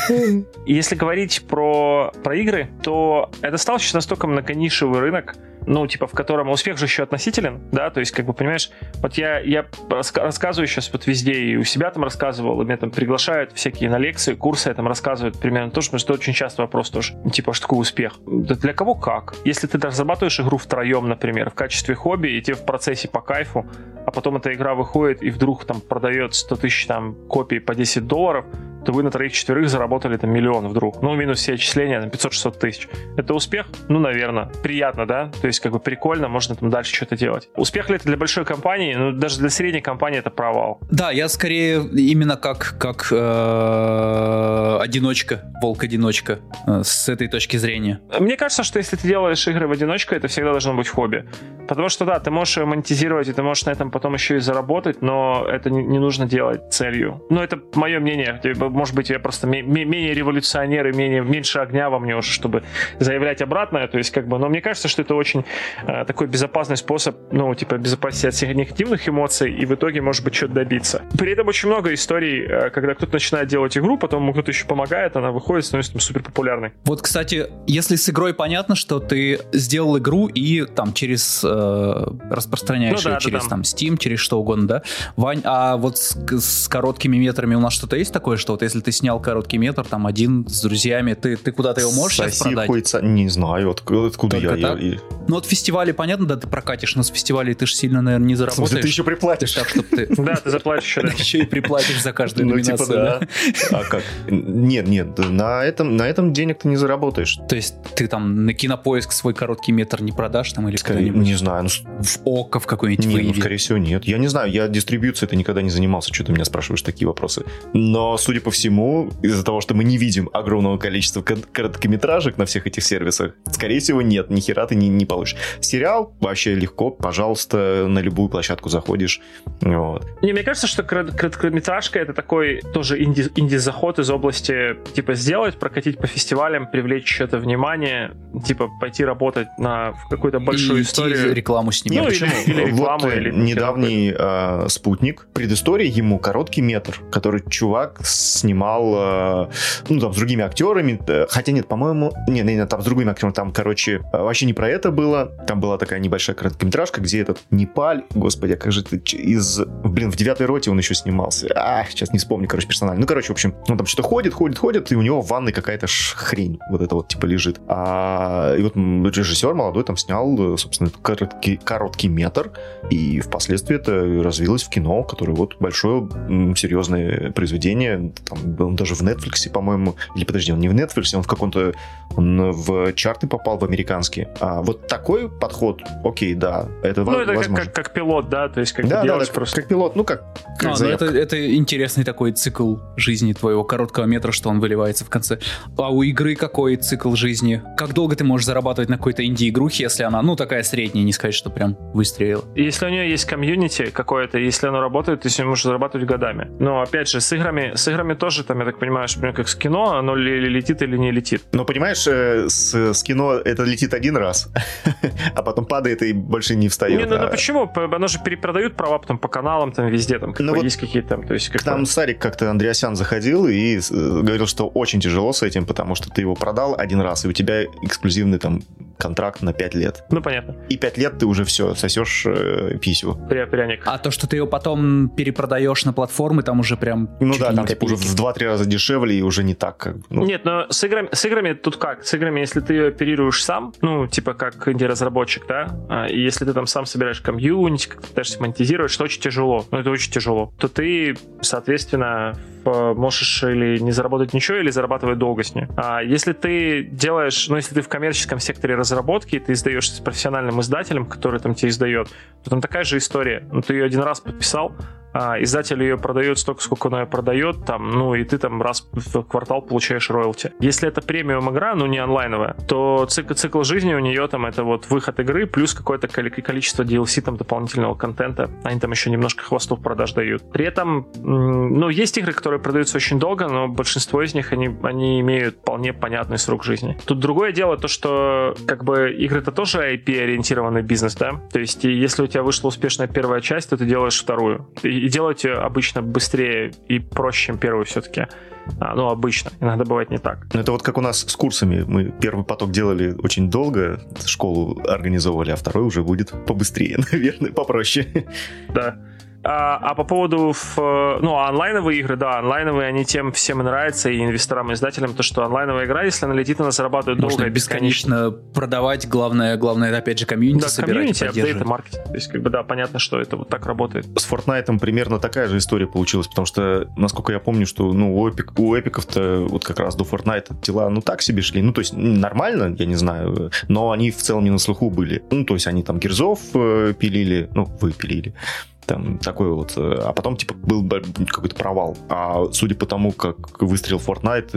Если говорить про, про игры, то это стал сейчас настолько многонишевый рынок, ну, типа, в котором успех же еще относителен, да, то есть, как бы, понимаешь, вот я, я рассказываю сейчас вот везде, и у себя там рассказывал, и меня там приглашают всякие на лекции, курсы, я там рассказывают примерно потому что это очень часто вопрос тоже, типа, что такое успех? Да для кого как? Если ты разрабатываешь игру втроем, например, в качестве хобби, и тебе в процессе по кайфу, а потом эта игра выходит, и вдруг там продает 100 тысяч там копий по 10 долларов, то вы на троих-четверых заработали там миллион вдруг. Ну, минус все отчисления, там 500-600 тысяч. Это успех? Ну, наверное. Приятно, да? То есть, как бы прикольно, можно там дальше что-то делать. Успех ли это для большой компании? Ну, даже для средней компании это провал. Да, я скорее именно как, как э, одиночка, волк-одиночка, э, с этой точки зрения. Мне кажется, что если ты делаешь игры в одиночку, это всегда должно быть хобби. потому что, да, ты можешь монетизировать, и ты можешь на этом потом еще и заработать, но это не, не нужно делать целью. Ну, это мое мнение. Может быть, я просто менее революционер и менее, меньше огня во мне уже, чтобы заявлять обратное. То есть, как бы, но мне кажется, что это очень э, такой безопасный способ, ну, типа, безопасности от всех негативных эмоций, и в итоге, может быть, что-то добиться. При этом очень много историй, э, когда кто-то начинает делать игру, потом ему кто-то еще помогает, она выходит, становится там супер популярной. Вот, кстати, если с игрой понятно, что ты сделал игру и там через э, распространяешь ну, да, ее через да, там Steam, через что угодно, да? Вань, а вот с, с короткими метрами у нас что-то есть такое, что вот если ты снял короткий метр, там один с друзьями, ты, ты куда-то его можешь Соси сейчас продать? Хуйца, не знаю, откуда, откуда я, я, я... Ну вот фестивали, понятно, да, ты прокатишь, но с фестивалей ты же сильно, наверное, не заработаешь. Слушай, ты еще приплатишь. Так, чтобы ты... Да, ты заплатишь еще. Еще и приплатишь за каждую ну, типа, номинацию. да. А как? Нет, нет, на этом, на этом денег ты не заработаешь. То есть ты там на кинопоиск свой короткий метр не продашь там или Скорее, Не знаю. Ну, в ОКО в какой-нибудь Не, ну, скорее всего, нет. Я не знаю, я дистрибьюцией это никогда не занимался, что ты меня спрашиваешь такие вопросы. Но, судя по всему, из-за того, что мы не видим огромного количества короткометражек на всех этих сервисах, скорее всего, нет, ни хера ты не, не получишь. Сериал вообще легко, пожалуйста, на любую площадку заходишь. Вот. Не, мне кажется, что короткометражка это такой тоже инди, инди-заход из области, типа, сделать, прокатить по фестивалям, привлечь это внимание, типа, пойти работать на какую-то большую и историю. рекламу снимать. Ну, почему? Или, или рекламу, вот или недавний э, спутник, предыстория ему короткий метр, который чувак снимал, э, ну, там, с другими актерами, э, хотя нет, по-моему, не, не, там с другими актерами, там, короче, э, вообще не про это было, там была такая небольшая короткометражка, где этот Непаль, господи, а как же ты, из, блин, в девятой роте он еще снимался, а, сейчас не вспомню, короче, персонально, ну, короче, в общем, он там что-то ходит, ходит, ходит, и у него в ванной какая-то хрень, вот это вот, типа, лежит, а, и вот режиссер молодой там снял, собственно, короткий, короткий метр, и впоследствии это развилось в кино, которое вот большое серьезное произведение, там, он даже в Netflix, по-моему, или подожди, он не в Netflix, он в каком-то, он в чарты попал, в американские. А вот такой подход, окей, да, это Ну, это как, как, как пилот, да, то есть как да, да, да, просто... как пилот, ну, как, как а, ну, это, это интересный такой цикл жизни твоего короткого метра, что он выливается в конце. А у игры какой цикл жизни? Как долго ты можешь зарабатывать на какой-то инди-игрухе, если она, ну, такая средняя, не сказать, что прям выстрелила? Если у нее есть комьюнити какое-то, если оно работает, то с ним можно зарабатывать годами. Но, опять же, с играми, с играми тоже, там, я так понимаю, что, как с кино, оно ли летит или не летит. Но, понимаешь, э, с, с кино это летит один раз, а потом падает и больше не встает. Не, ну, а... ну почему? Оно же перепродают права потом по каналам, там, везде, там, ну, вот есть какие-то там, то есть... Как там Сарик как-то Андреасян заходил и э, говорил, что очень тяжело с этим, потому что ты его продал один раз, и у тебя эксклюзивный там контракт на 5 лет. Ну, понятно. И 5 лет ты уже все, сосешь э, писю. Пря пряник. А то, что ты его потом перепродаешь на платформы, там уже прям... Ну да, там типа уже в 2-3 раза дешевле и уже не так. Как, ну. Нет, но с играми, с играми тут как? С играми, если ты ее оперируешь сам, ну, типа как инди-разработчик, да, а, и если ты там сам собираешь комьюнити, как ты пытаешься монетизировать, что очень тяжело, ну, это очень тяжело, то ты, соответственно, можешь или не заработать ничего, или зарабатывать долго с ней. А если ты делаешь, ну, если ты в коммерческом секторе разработки, ты издаешь с профессиональным издателем, который там тебе издает, то там такая же история. Ну, ты ее один раз подписал, а, издатель ее продает столько, сколько он ее продает, там, ну, и ты там раз в квартал получаешь роялти. Если это премиум игра, ну, не онлайновая, то цикл, цикл жизни у нее там это вот выход игры плюс какое-то количество DLC там дополнительного контента. Они там еще немножко хвостов продаж дают. При этом, ну, есть игры, которые продаются очень долго, но большинство из них, они, они имеют вполне понятный срок жизни. Тут другое дело то, что как бы игры это тоже IP-ориентированный бизнес, да? То есть, если у тебя вышла успешная первая часть, то ты делаешь вторую. И и делать ее обычно быстрее и проще, чем первую все-таки. А, ну, обычно. Иногда бывает не так. Ну, это вот как у нас с курсами. Мы первый поток делали очень долго, школу организовывали, а второй уже будет побыстрее, наверное, попроще. Да. А, а по поводу в, ну, онлайновые игры, да, онлайновые, они тем всем нравятся, и инвесторам, и издателям, то, что онлайновая игра, если она летит, она зарабатывает Можно долго бесконечно продавать, главное, главное, опять же, комьюнити да, собирать комьюнити, апдейты, маркетинг. То есть, как бы, да, понятно, что это вот так работает. С Fortnite примерно такая же история получилась, потому что, насколько я помню, что, ну, у, эпик, у эпиков-то вот как раз до Fortnite дела, ну, так себе шли, ну, то есть, нормально, я не знаю, но они в целом не на слуху были. Ну, то есть, они там Герзов э, пилили, ну, вы пилили, там такой вот. Э, а потом, типа, был какой-то провал. А судя по тому, как выстрелил Fortnite,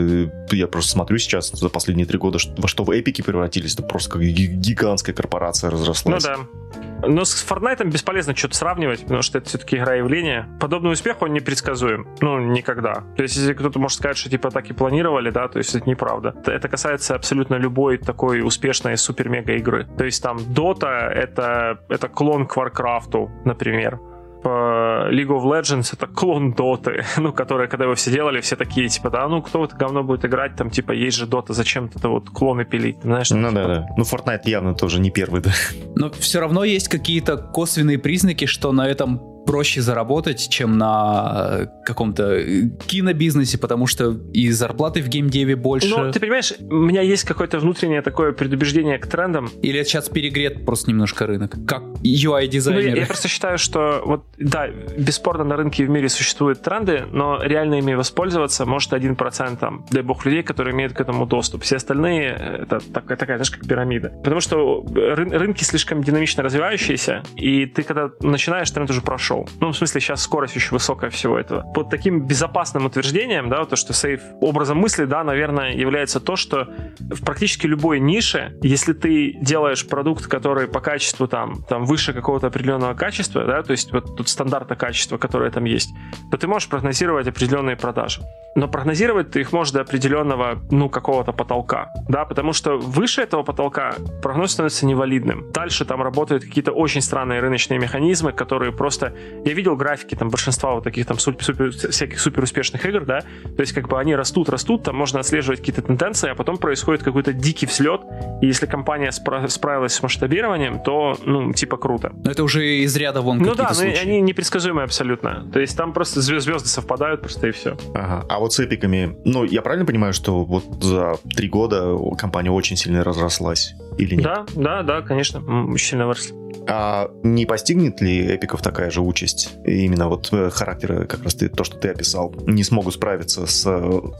э, я просто смотрю сейчас за последние три года, во что в эпике превратились, это просто как гигантская корпорация разрослась. Ну да. Но с Fortnite бесполезно что-то сравнивать, потому что это все-таки игра явления. Подобный успех, он непредсказуем. Ну, никогда. То есть, если кто-то может сказать, что типа так и планировали, да, то есть это неправда. Это касается абсолютно любой такой успешной супер-мега игры. То есть там Dota это, это клон к Warcraft, например. League of Legends это клон Доты, ну, которые, когда его все делали, все такие, типа, да, ну, кто в это говно будет играть, там, типа, есть же Дота, зачем это вот клоны пилить, знаешь? Ну, типа... да, да. Ну, Fortnite явно тоже не первый, да. Но все равно есть какие-то косвенные признаки, что на этом проще заработать, чем на э, каком-то э, кинобизнесе, потому что и зарплаты в геймдеве больше. Ну, ты понимаешь, у меня есть какое-то внутреннее такое предубеждение к трендам. Или это сейчас перегрет просто немножко рынок? Как UI-дизайнер? Ну, я, я просто считаю, что вот, да, бесспорно на рынке в мире существуют тренды, но реально ими воспользоваться может 1% там, дай бог, людей, которые имеют к этому доступ. Все остальные э, это такая, такая знаешь, как пирамида. Потому что ры- рынки слишком динамично развивающиеся, и ты когда начинаешь, тренд уже прошел прошел. Ну, в смысле, сейчас скорость очень высокая всего этого. Под таким безопасным утверждением, да, то, что сейф образом мысли, да, наверное, является то, что в практически любой нише, если ты делаешь продукт, который по качеству там, там выше какого-то определенного качества, да, то есть вот тут стандарта качества, которое там есть, то ты можешь прогнозировать определенные продажи. Но прогнозировать ты их можешь до определенного, ну, какого-то потолка, да, потому что выше этого потолка прогноз становится невалидным. Дальше там работают какие-то очень странные рыночные механизмы, которые просто я видел графики там большинства вот таких там супер, супер, всяких супер успешных игр, да, то есть как бы они растут, растут, там можно отслеживать какие-то тенденции, а потом происходит какой-то дикий взлет, и если компания спра- справилась с масштабированием, то, ну, типа круто. Но это уже из ряда вон Ну да, но они непредсказуемые абсолютно. То есть там просто звезды совпадают просто и все. Ага. А вот с эпиками, ну, я правильно понимаю, что вот за три года компания очень сильно разрослась? Или нет? Да, да, да, конечно, сильно выросли. А не постигнет ли эпиков такая же участь? Именно вот э, характеры, как раз ты, то, что ты описал, не смогут справиться с,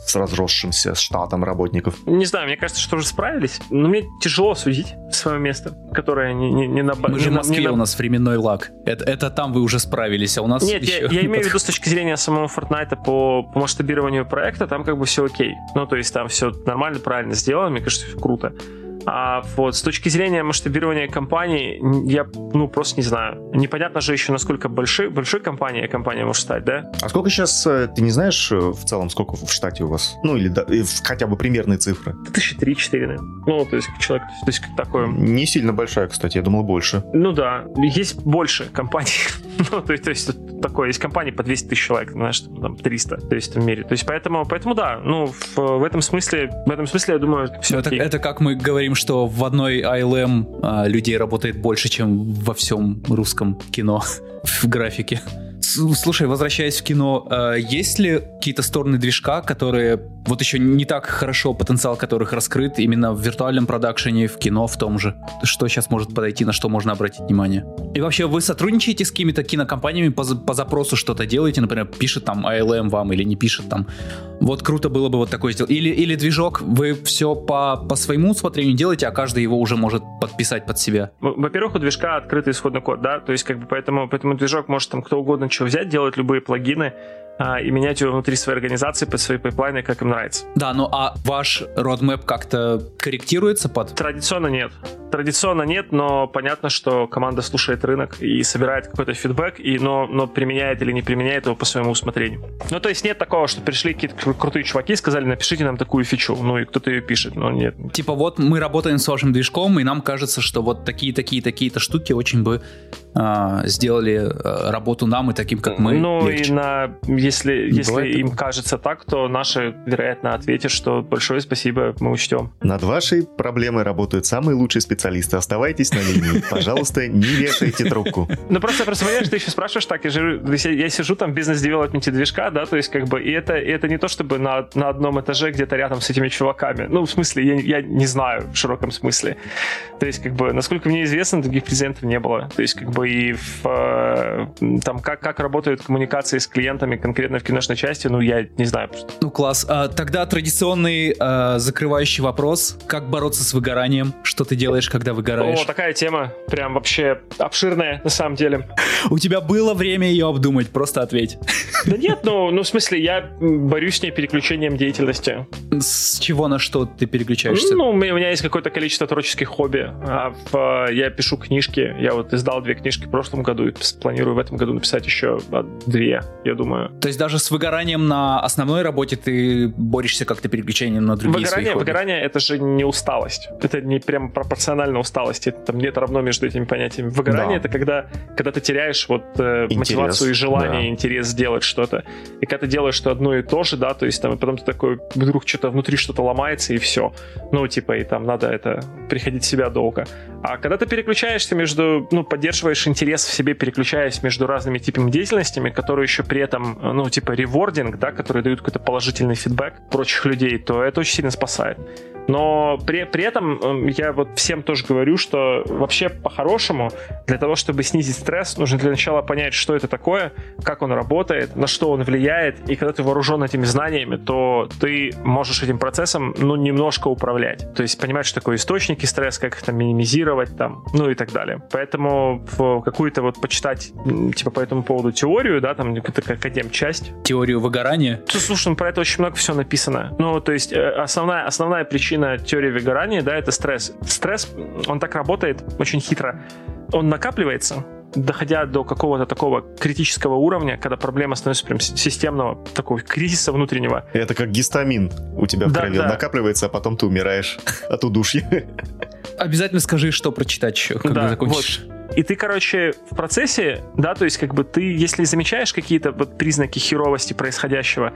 с разросшимся штатом работников? Не знаю, мне кажется, что уже справились. Но мне тяжело судить свое место, которое не, не, не на... Мы не же в на- Москве, на- у нас временной лаг. Это, это там вы уже справились, а у нас Нет, я, еще... я имею в виду с точки зрения самого Fortnite по, по масштабированию проекта, там как бы все окей. Ну, то есть там все нормально, правильно сделано, мне кажется, круто. А вот с точки зрения масштабирования компании, я, ну, просто не знаю. Непонятно же еще, насколько большой, большой компания компания может стать, да? А сколько сейчас, э, ты не знаешь э, в целом, сколько в штате у вас? Ну, или да, в- хотя бы примерные цифры? Тысячи три-четыре, наверное. Ну, то есть человек, то есть такое. Не сильно большая, кстати, я думал больше. Ну да, есть больше компаний. ну, то есть, то есть такое, есть компании по 200 тысяч человек, знаешь, там 300, то есть в мире. То есть поэтому, поэтому да, ну, в, в этом смысле, в этом смысле, я думаю, все Ну, это, это как мы говорим, что в одной ILM а, людей работает больше, чем во всем русском кино в графике. Слушай, возвращаясь в кино, а, есть ли какие-то стороны движка, которые вот еще не так хорошо потенциал которых раскрыт именно в виртуальном продакшене, в кино в том же? Что сейчас может подойти, на что можно обратить внимание? И вообще, вы сотрудничаете с какими-то кинокомпаниями по, по запросу что-то делаете? Например, пишет там ILM вам или не пишет там? Вот круто было бы вот такое сделать. Или, или движок, вы все по, по своему усмотрению делаете, а каждый его уже может подписать под себя. Во- Во-первых, у движка открытый исходный код, да, то есть как бы поэтому, поэтому движок может там кто угодно что взять, делать любые плагины а, и менять его внутри своей организации под свои пайплайны, как им нравится. Да, ну а ваш roadmap как-то корректируется под... Традиционно нет. Традиционно нет, но понятно, что команда слушает рынок и собирает какой-то фидбэк, и, но, но применяет или не применяет его по своему усмотрению. Ну, то есть нет такого, что пришли какие-то кру- крутые чуваки и сказали, напишите нам такую фичу, ну и кто-то ее пишет, но нет. Типа вот мы работаем с вашим движком, и нам кажется, что вот такие-такие-такие-то штуки очень бы а, сделали а, работу нам и таким, как мы. ну легче. и на, если, если бывает им кажется так, то наши, вероятно, ответят, что большое спасибо, мы учтем. Над вашей проблемой работают самые лучшие специалисты. Оставайтесь на линии. Пожалуйста, не вешайте трубку. Ну просто, просто понимаешь, ты еще спрашиваешь так, я, же, я, сижу там в бизнес-девелопменте движка, да, то есть как бы, и это, и это не то, чтобы на, на одном этаже где-то рядом с этими чуваками. Ну, в смысле, я, я не знаю в широком смысле. То есть, как бы, насколько мне известно, других презентов не было. То есть, как бы, и в, э, там, как, как работают коммуникации с клиентами конкретно в киношной части, ну, я не знаю просто. Ну класс. А, тогда традиционный а, закрывающий вопрос. Как бороться с выгоранием? Что ты делаешь, когда выгораешь? О, такая тема, прям вообще обширная, на самом деле. У тебя было время ее обдумать, просто ответь. Да нет, ну, ну, в смысле, я борюсь с ней переключением деятельности. С чего на что ты переключаешься? Ну, у меня, есть какое-то количество творческих хобби. А в, я пишу книжки. Я вот издал две книжки в прошлом году и планирую в этом году написать еще две, я думаю. То есть даже с выгоранием на основной работе ты борешься как-то переключением на другие выгорание, свои хобби? Выгорание — это же не усталость. Это не прям пропорционально усталости. Это, там нет равно между этими понятиями. Выгорание да. — это когда, когда ты теряешь вот э, мотивацию и желание, да. интерес сделать что-то. И когда ты делаешь что одно и то же, да, то есть там, и потом ты такой, вдруг что-то внутри что-то ломается, и все. Ну, типа, и там надо это, приходить в себя долго. А когда ты переключаешься между, ну, поддерживаешь интерес в себе, переключаясь между разными типами деятельностями, которые еще при этом, ну, типа, ревординг, да, которые дают какой-то положительный фидбэк прочих людей, то это очень сильно спасает. Но при, при этом эм, я вот всем тоже говорю, что вообще по-хорошему для того, чтобы снизить стресс, нужно для начала понять, что это такое, как он работает, на что он влияет, и когда ты вооружен этими знаниями, то ты можешь этим процессом, ну, немножко управлять. То есть понимать, что такое источники стресса, как их там минимизировать, там, ну и так далее. Поэтому какую-то вот почитать, типа, по этому поводу теорию, да, там, академ часть. Теорию выгорания? Слушай, ну, про это очень много всего написано. Ну, то есть э, основная, основная причина причина теории выгорания, да, это стресс. Стресс, он так работает очень хитро. Он накапливается, доходя до какого-то такого критического уровня, когда проблема становится прям системного, такого кризиса внутреннего. Это как гистамин у тебя в да, крови да. накапливается, а потом ты умираешь от удушья. Обязательно скажи, что прочитать еще, когда да, закончишь. Вот. И ты, короче, в процессе, да, то есть как бы ты, если замечаешь какие-то вот признаки херовости происходящего,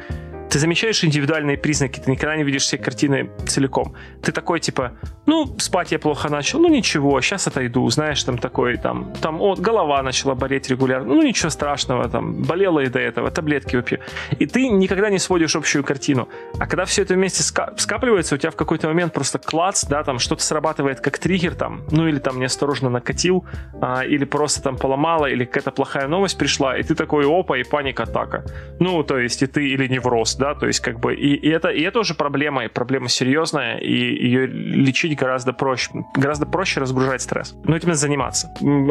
ты замечаешь индивидуальные признаки, ты никогда не видишь все картины целиком. Ты такой, типа, ну, спать я плохо начал, ну, ничего, сейчас отойду, знаешь, там такой, там, там, вот, голова начала болеть регулярно, ну, ничего страшного, там, болела и до этого, таблетки выпью. И ты никогда не сводишь общую картину. А когда все это вместе скапливается, у тебя в какой-то момент просто клац, да, там, что-то срабатывает как триггер, там, ну, или там неосторожно накатил, а, или просто там поломало, или какая-то плохая новость пришла, и ты такой, опа, и паника-атака. Ну, то есть, и ты, или невроз, да, то есть как бы и, и это и это уже проблема, и проблема серьезная, и ее лечить гораздо проще, гораздо проще разгружать стресс. Но этим надо заниматься.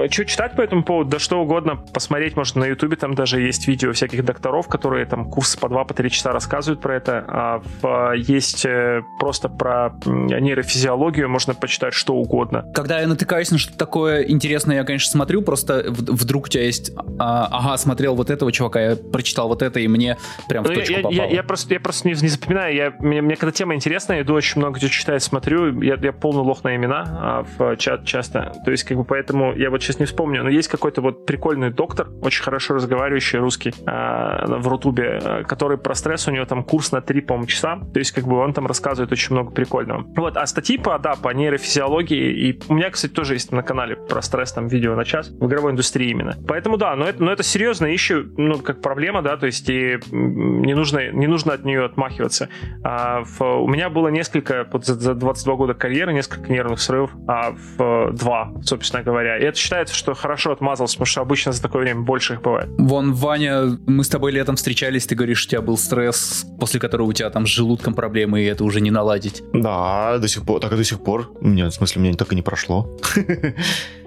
Что читать по этому поводу? Да что угодно посмотреть, может на ютубе там даже есть видео всяких докторов, которые там курсы по 2 по 3 часа рассказывают про это, а в, есть э, просто про нейрофизиологию, можно почитать что угодно. Когда я натыкаюсь на что-то такое интересное, я, конечно, смотрю, просто вдруг у тебя есть, а, ага, смотрел вот этого чувака, я прочитал вот это, и мне прям в ну, точку я, попало. Я, я, я просто, я просто не, не запоминаю. Я, мне, мне когда тема интересная, иду очень много где читаю, смотрю. Я, я полный лох на имена а, в чат часто. То есть, как бы поэтому я вот сейчас не вспомню. Но есть какой-то вот прикольный доктор, очень хорошо разговаривающий русский а, в Рутубе, а, который про стресс, у него там курс на 3, по часа. То есть, как бы он там рассказывает очень много прикольного. Вот, а статьи по, да, по нейрофизиологии. И у меня, кстати, тоже есть на канале про стресс, там видео на час в игровой индустрии именно. Поэтому да, но это, но это серьезно ищу, ну, как проблема, да, то есть и не нужно, не нужно от нее отмахиваться. А, в, у меня было несколько, вот за, за 22 года карьеры, несколько нервных срывов, а в два, собственно говоря. И это считается, что хорошо отмазался, потому что обычно за такое время больше их бывает. Вон, Ваня, мы с тобой летом встречались, ты говоришь, у тебя был стресс, после которого у тебя там с желудком проблемы, и это уже не наладить. Да, до сих пор, так и до сих пор. Нет, в смысле, мне так и не прошло.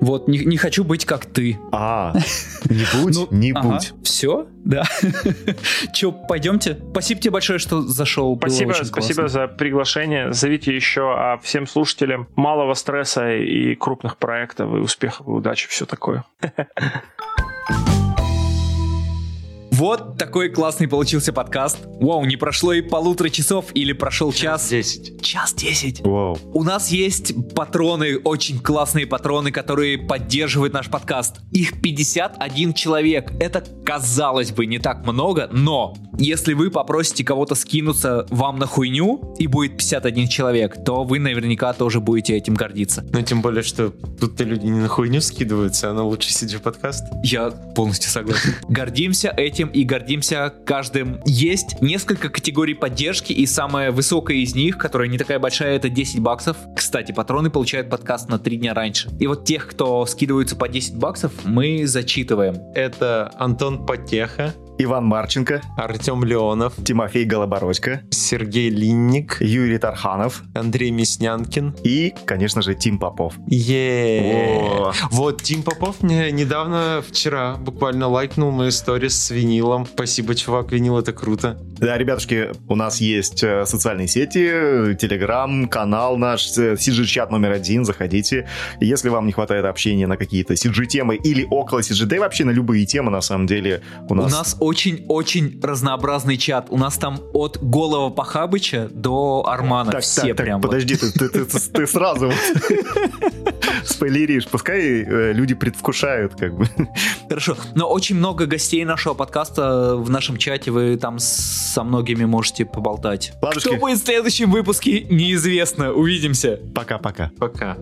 Вот, не, не хочу быть как ты. А, не будь, ну, не будь. Все, да. Че, пойдемте? Спасибо тебе большое, что зашел. Спасибо, спасибо за приглашение. Зовите еще, а всем слушателям малого стресса и крупных проектов, и успехов, и удачи, все такое. Вот такой классный получился подкаст. Вау, не прошло и полутора часов или прошел час. Час десять. Час десять. Вау. У нас есть патроны, очень классные патроны, которые поддерживают наш подкаст. Их 51 человек. Это, казалось бы, не так много, но если вы попросите кого-то скинуться вам на хуйню, и будет 51 человек, то вы наверняка тоже будете этим гордиться. Ну, тем более, что тут-то люди не на хуйню скидываются, а на лучший CG-подкаст. Я полностью согласен. Гордимся этим и гордимся каждым. Есть несколько категорий поддержки, и самая высокая из них, которая не такая большая, это 10 баксов. Кстати, патроны получают подкаст на 3 дня раньше. И вот тех, кто скидываются по 10 баксов, мы зачитываем. Это Антон Потеха, Иван Марченко, Артем Леонов, Тимофей Голобородько, Сергей Линник, Юрий Тарханов, Андрей Мяснянкин и, конечно же, Тим Попов. Е. Вот Тим Попов мне недавно, вчера, буквально лайкнул мою сторис с винилом. Спасибо, чувак, винил это круто. Да, ребятушки, у нас есть э, социальные сети, телеграм, канал наш, CG-чат номер один, заходите. Если вам не хватает общения на какие-то CG-темы или около CG, да и вообще на любые темы, на самом деле, у нас... У нас очень-очень разнообразный чат. У нас там от голого Пахабыча до Армана Так, все так, так, прям. вот. подожди, ты, ты- ты- ты- сразу спойлеришь. Пускай э, люди предвкушают, как бы. Хорошо. Но очень много гостей нашего подкаста в нашем чате. Вы там со многими можете поболтать. Ладушки. Что будет в следующем выпуске, неизвестно. Увидимся. Пока-пока. Пока.